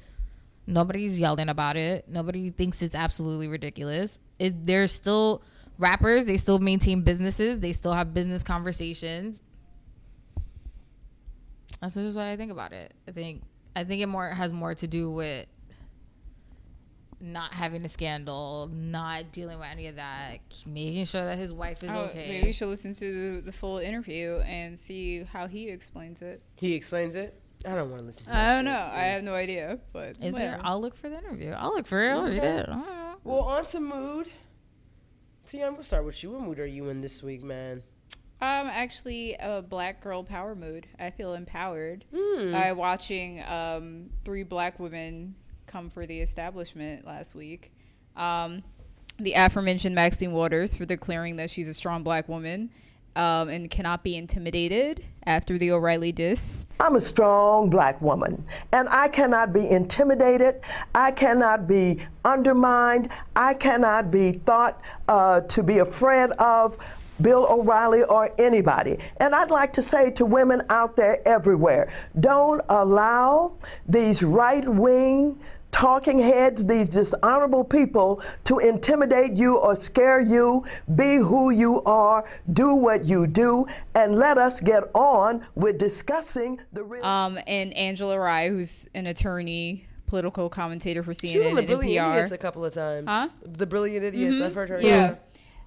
S3: Nobody's yelling about it. Nobody thinks it's absolutely ridiculous. It, they're still rappers. They still maintain businesses. They still have business conversations. That's just what I think about it. I think I think it more has more to do with not having a scandal, not dealing with any of that, making sure that his wife is
S2: Oh,
S3: okay.
S2: Maybe you should listen to the, the full interview and see how he explains it.
S1: He explains it. I don't want to listen to
S2: I don't
S1: shit.
S2: know. I have no idea, but
S3: Is there? I'll look for the interview. I'll look for it. I'll read
S1: Okay.
S3: it. I don't.
S1: Well, on to mood. Tia, I'm going to start with you. What mood are you in this week, man?
S2: Um, actually, a black girl power mood. I feel empowered
S1: Hmm.
S2: by watching um, three black women come for the establishment last week. Um, the aforementioned Maxine Waters for declaring that she's a strong black woman um, and cannot be intimidated after the O'Reilly diss.
S6: I'm a strong black woman, and I cannot be intimidated. I cannot be undermined. I cannot be thought uh, to be afraid of Bill O'Reilly or anybody. And I'd like to say to women out there everywhere don't allow these right wing talking heads, these dishonorable people to intimidate you or scare you. Be who you are, do what you do, and let us get on with discussing the real.
S2: Um, and Angela Rye, who's an attorney, political commentator for
S1: She was
S2: CNN
S1: on the
S2: and
S1: Brilliant
S2: NPR.
S1: Idiots a couple of times.
S2: Huh?
S1: The Brilliant Idiots. I've heard her.
S2: Yeah.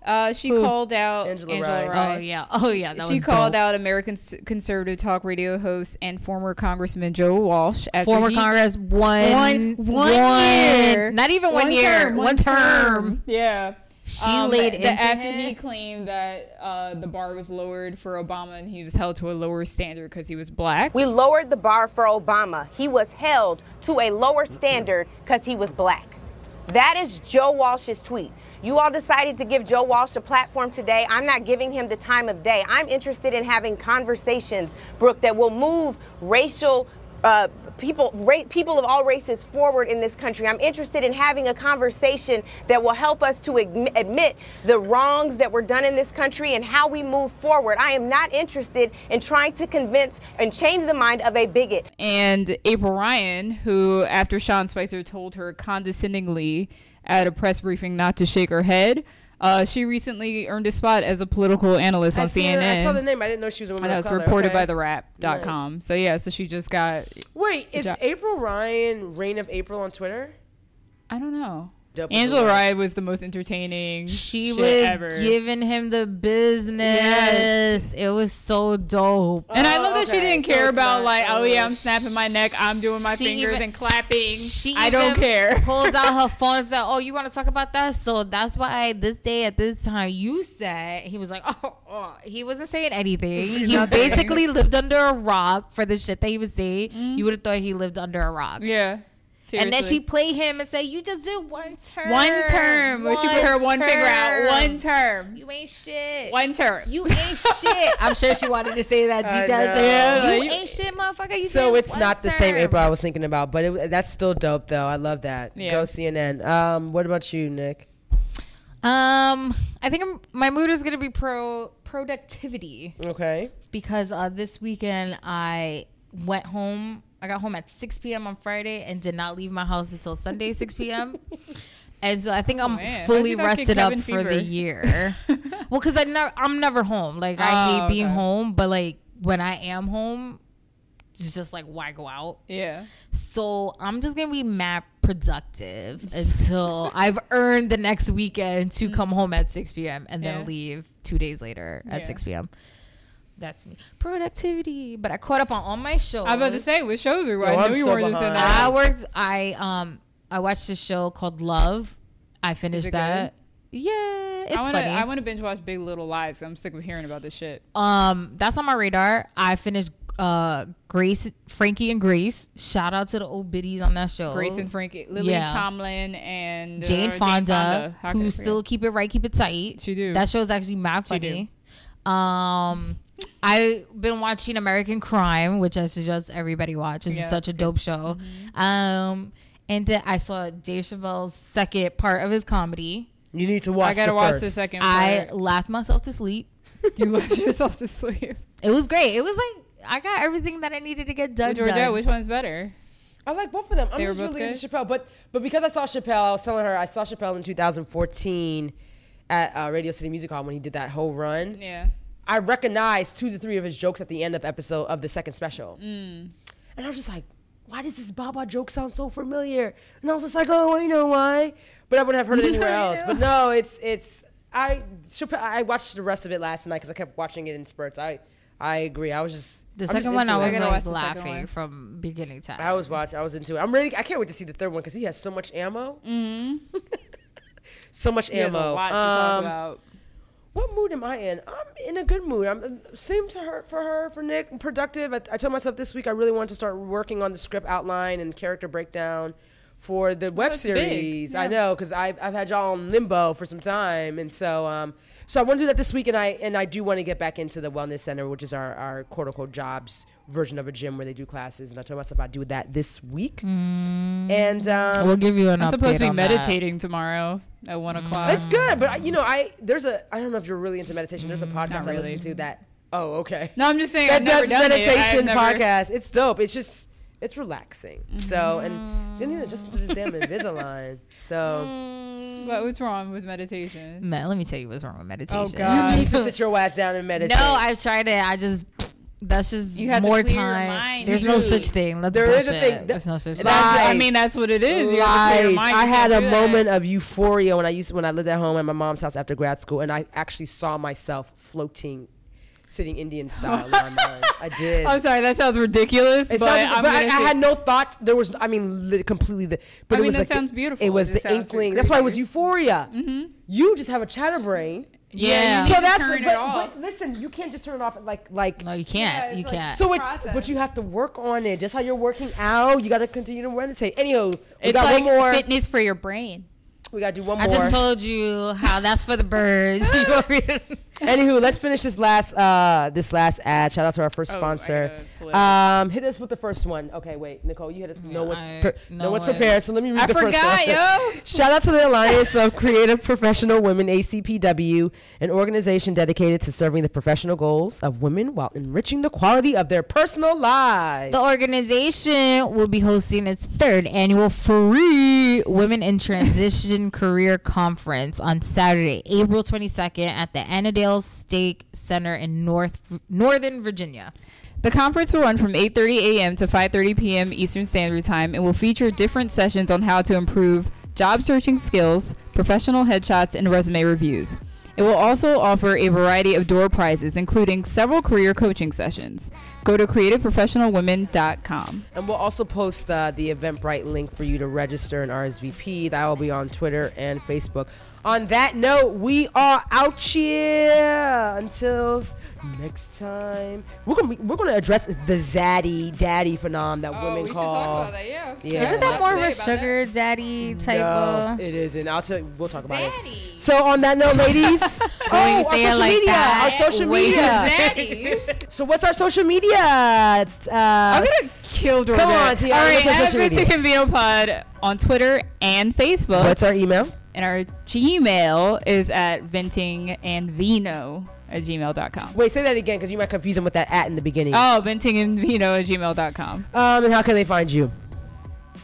S2: Uh, she called out
S1: Angela
S2: Angela,
S1: Rye.
S2: Rye.
S3: Oh yeah. Oh yeah. That
S2: she
S3: was
S2: called
S3: dope.
S2: out American s- conservative talk radio host and former Congressman Joe Walsh. After
S3: former
S2: he-
S3: Congress one
S2: one one year,
S3: not even one, year,
S2: term,
S3: one term.
S2: Yeah.
S3: She
S2: Um,
S3: laid
S2: that-
S3: into
S2: after
S3: it.
S2: he claimed that uh, the bar was lowered for Obama and he was held to a lower standard because he was black.
S7: We lowered the bar for Obama. He was held to a lower standard because he was black. That is Joe Walsh's tweet. You all decided to give Joe Walsh a platform today. I'm not giving him the time of day. I'm interested in having conversations, Brooke, that will move racial uh, people ra- people of all races forward in this country. I'm interested in having a conversation that will help us to admi- admit the wrongs that were done in this country and how we move forward. I am not interested in trying to convince and change the mind of a bigot.
S2: and April Ryan, who after Sean Spicer told her condescendingly at a press briefing not to shake her head, uh, she recently earned a spot as a political analyst
S1: I,
S2: on CNN.
S1: her- I saw the name. I didn't know she was a woman
S2: that's reported
S1: okay.
S2: by the rap.com. So yeah, so she just got
S1: Wait, is
S2: job.
S1: April Ryan Reign of April on Twitter?
S2: I don't know.
S1: Dope
S2: Angela
S1: it was.
S2: Rye was the most entertaining.
S3: She
S2: shit
S3: was
S2: ever.
S3: giving him the business. Yes. It was so dope.
S2: and I
S1: Oh,
S2: love that she didn't
S1: so
S2: care
S1: it's
S2: about
S1: not-
S2: like, oh yeah, I'm
S1: oh,
S2: snapping my neck, I'm doing my
S3: She
S2: fingers
S3: even-
S2: and clapping.
S3: She
S2: I don't
S3: even
S2: care.
S3: Pulled out her phone and said, "Oh, you want to talk about that? So that's why this day at this time you said." He was like, "Oh, oh." he wasn't saying anything. He basically lived under a rock for the shit that he was saying. You mm-hmm. would have thought he lived under a rock.
S2: yeah.
S3: And then she play him and say, "You just did one term.
S2: one term. Where she put her one finger out. One term.
S3: You ain't shit.
S2: One term.
S3: You ain't shit. I'm sure she wanted to say that
S1: I
S3: detail.
S1: know.
S2: Yeah,
S3: you
S2: like-
S3: ain't shit, motherfucker. You
S1: So it's
S3: one
S1: not the same. April I was thinking about, but it, that's still dope though. I love that.
S2: Yeah.
S1: Go CNN. Um, what about you, Nick?
S3: Um, I think I'm, my mood is gonna be pro productivity
S1: Okay.
S3: because uh, this weekend I went home. I got home at 6 p.m. on Friday and did not leave my house until Sunday 6 p.m. And so I think I'm
S2: oh, man.
S3: Fully
S2: you not get
S3: rested up
S2: cabin
S3: for the year. well, because I never, I'm never home. Like I
S2: Oh,
S3: hate being
S2: okay.
S3: home, but like when I am home, it's just like why go out?
S2: Yeah.
S3: So I'm just gonna be mad productive until I've earned the next weekend to mm. come home at 6 p.m. and then
S2: Yeah.
S3: leave two days later at
S2: Yeah.
S3: 6 p.m. That's me. Productivity. But I caught up on all my shows.
S2: I was about to say, what shows are?
S1: Yo,
S2: I
S1: I'm
S2: knew you
S1: so
S2: weren't just in
S1: behind.
S3: I
S2: that.
S3: worked. I um I watched a show called Love. I finished
S2: it
S3: that. Yeah, it's
S2: I wanna,
S3: funny.
S2: I want to binge watch Big Little Lies. I'm sick of hearing about this shit.
S3: um, that's on my radar. I finished uh Grace, Frankie and Grace. Shout out to the old biddies on that show.
S2: Grace and Frankie, Lily
S3: Yeah.
S2: Tomlin, and uh,
S3: Jane Fonda,
S2: How could I
S3: who still keep it right, keep it tight.
S2: She do.
S3: That show's actually mad funny. Um, I've been watching American Crime, which I suggest everybody watch. It's
S2: Yeah,
S3: such a
S2: it's
S3: dope show. Um, and then I saw Dave Chappelle's second part of his comedy.
S1: You need to watch.
S2: I gotta
S1: the
S2: watch
S1: first.
S2: the second. Part.
S3: I laughed myself to sleep.
S2: you laughed yourself to sleep.
S3: It was great. It was like I got everything that I needed to get done.
S2: Georgia,
S3: done.
S2: which one's better?
S1: I like both of them. I'm
S2: They
S1: just
S2: both
S1: really into? Chappelle, but but because I saw Chappelle, I was telling her I saw Chappelle in 2014 at uh, Radio City Music Hall when he did that whole run.
S2: Yeah.
S1: I recognized two to three of his jokes at the end of episode of the second special,
S2: Mm.
S1: and I was just like, "Why does this Baba joke sound so familiar?" And I was just like, "Oh, I know why," but I wouldn't have heard it anywhere else. But no, it's it's I I watched the rest of it last night because I kept watching it in spurts. I I agree. I was just
S3: the
S1: I'm just
S3: second one, I was like
S2: watch the second
S3: laughing from beginning to end.
S1: I was watching. I was into it. I'm ready. I can't wait to see the third one because he has so much ammo. Mm-hmm. so much
S2: He has
S1: ammo. What mood am I in? I'm in a good mood. I'm same to her for her for Nick. I'm productive. I, I told myself this week I really wanted to start working on the script outline and character breakdown for the web
S2: that's big.
S1: series. I know because I've, I've had y'all in limbo for some time, and so um so I want to do that this week, and I and I do want to get back into the wellness center, which is our our quote unquote jobs version of a gym where they do classes, and I told myself I'd do that this week. And um,
S3: we'll give you an
S2: I'm supposed to be
S3: on that.
S2: meditating tomorrow at one mm. o'clock.
S1: It's good, but I, you know, I there's a I don't know if you're really into meditation. There's a mm, podcast
S2: not
S1: I
S2: really.
S1: listen to that. Oh, okay.
S2: No, I'm just saying.
S1: that
S2: I've never
S1: does
S2: done it. I've
S1: meditation
S2: never-
S1: podcast. It's dope. It's just it's relaxing. So and mm. didn't even just this damn Invisalign. So
S2: What, what's wrong with meditation?
S3: Man, let me tell you what's wrong with meditation.
S2: Oh, God.
S1: you need to sit your ass down and meditate.
S3: No, I've tried it. I just that's just
S2: You have to
S3: more
S2: clear your
S3: time.
S2: mind.
S3: There's
S2: You
S3: no such thing. That's
S1: There is a
S3: bullshit.
S1: thing.
S3: There's no such thing.
S2: I mean, that's what it is. You have to clear your
S1: Lies.
S2: mind.
S1: I
S2: You
S1: had a
S2: can't that.
S1: moment of euphoria when I used when I lived at home at my mom's house after grad school, and I actually saw myself floating, sitting Indian style in my mind. I did.
S2: I'm sorry, that sounds ridiculous,
S1: It
S2: but,
S1: sounds,
S2: I'm
S1: but I, I had no thought. There was, I mean, lit- completely the. But
S2: I
S1: it
S2: mean,
S1: was
S2: that
S1: like the-
S2: sounds beautiful.
S1: It was
S2: It
S1: the inkling. That's why it was euphoria. Mm-hmm. You just have a chatter-brain.
S3: Yeah.
S1: So that's
S2: turn it
S1: but,
S2: off.
S1: but listen, you can't just turn it off like like.
S3: No, you can't.
S2: Yeah,
S3: you
S2: like-
S3: can't.
S1: So it's
S2: process.
S1: but you have to work on it. Just how you're working out, you got to continue to meditate. Anyhow, we
S2: It's
S1: got
S2: like
S1: one more.
S2: fitness for your brain.
S1: We got to do one
S3: I
S1: more.
S3: I just told you how that's for the birds. You want me to-
S1: Anywho, let's finish this last uh this last ad. Shout out to our first
S2: Oh,
S1: sponsor.
S2: gotta pull it
S1: Um, hit us with the first one. Okay, wait, Nicole, you hit us. No one's
S3: I-
S1: pre- no,
S3: no
S1: one's prepared. So let me read
S2: I
S1: the first
S2: forgot,
S1: one.
S2: yo.
S1: Shout out to the Alliance of Creative Professional Women (ACPW), an organization dedicated to serving the professional goals of women while enriching the quality of their personal lives.
S3: The organization will be hosting its third annual free Women in Transition Career Conference on Saturday, April 22nd at the Annandale Stake Center in North Northern Virginia.
S2: The conference will run from 8:30 a.m. to 5:30 p.m. Eastern Standard Time and will feature different sessions on how to improve job searching skills, professional headshots, and resume reviews. It will also offer a variety of door prizes, including several career coaching sessions. Go to creativeprofessionalwomen.com.
S1: And we'll also post uh, the Eventbrite link for you to register and RSVP. That will be on Twitter and Facebook. On that note, we are out here until next time. We're gonna be, we're gonna address the zaddy daddy phenomenon that women call.
S2: That, yeah.
S1: Yeah.
S3: Isn't that more of a
S2: Say about
S3: sugar daddy type
S1: No,
S3: of?
S1: it isn't. I'll tell. We'll talk about it. So on that note, ladies, oh,
S3: When
S1: our social
S3: like
S1: media.
S3: that,
S1: our social
S3: wait
S1: media. So what's our social media? Uh,
S2: I'm gonna kill Georgia.
S1: Come on, Tiana,
S2: All right,
S1: what's our
S2: at
S1: social media?
S2: Venting Pod on Twitter and Facebook.
S1: what's our email?
S2: And our Gmail is at ventingandvino at gmail.com.
S1: Wait, say that again because you might confuse them with that at in the beginning.
S2: Oh, ventingandvino at gmail.com.
S1: Um, and how can they find you?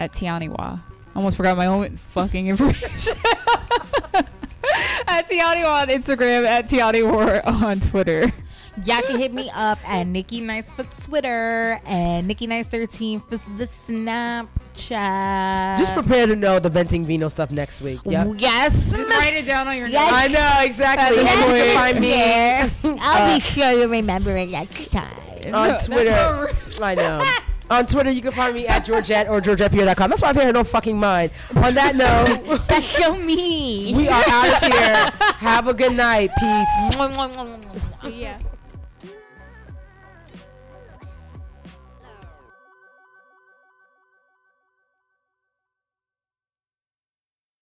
S2: At Tianiwa. Almost forgot my own fucking information. at Tianiwa on Instagram, at Tianiwa on Twitter.
S3: Y'all can hit me up at Nikki Nice for Twitter and Nikki Nice 13 for the Snapchat.
S1: Just prepare to know the venting vino stuff next week. Yeah.
S3: Yes.
S2: Just write it down on your
S3: Yes.
S1: I know exactly.
S2: That's
S1: And you can find me
S3: I'll
S1: Uh,
S3: be sure you remember it next time.
S1: on Twitter. I know. On Twitter, you can find me at Georgette or GeorgettePierre.com. That's why I'm paying no fucking mind. On that note,
S3: That's so me.
S1: we are out of here. Have a good night. Peace.
S3: Yeah.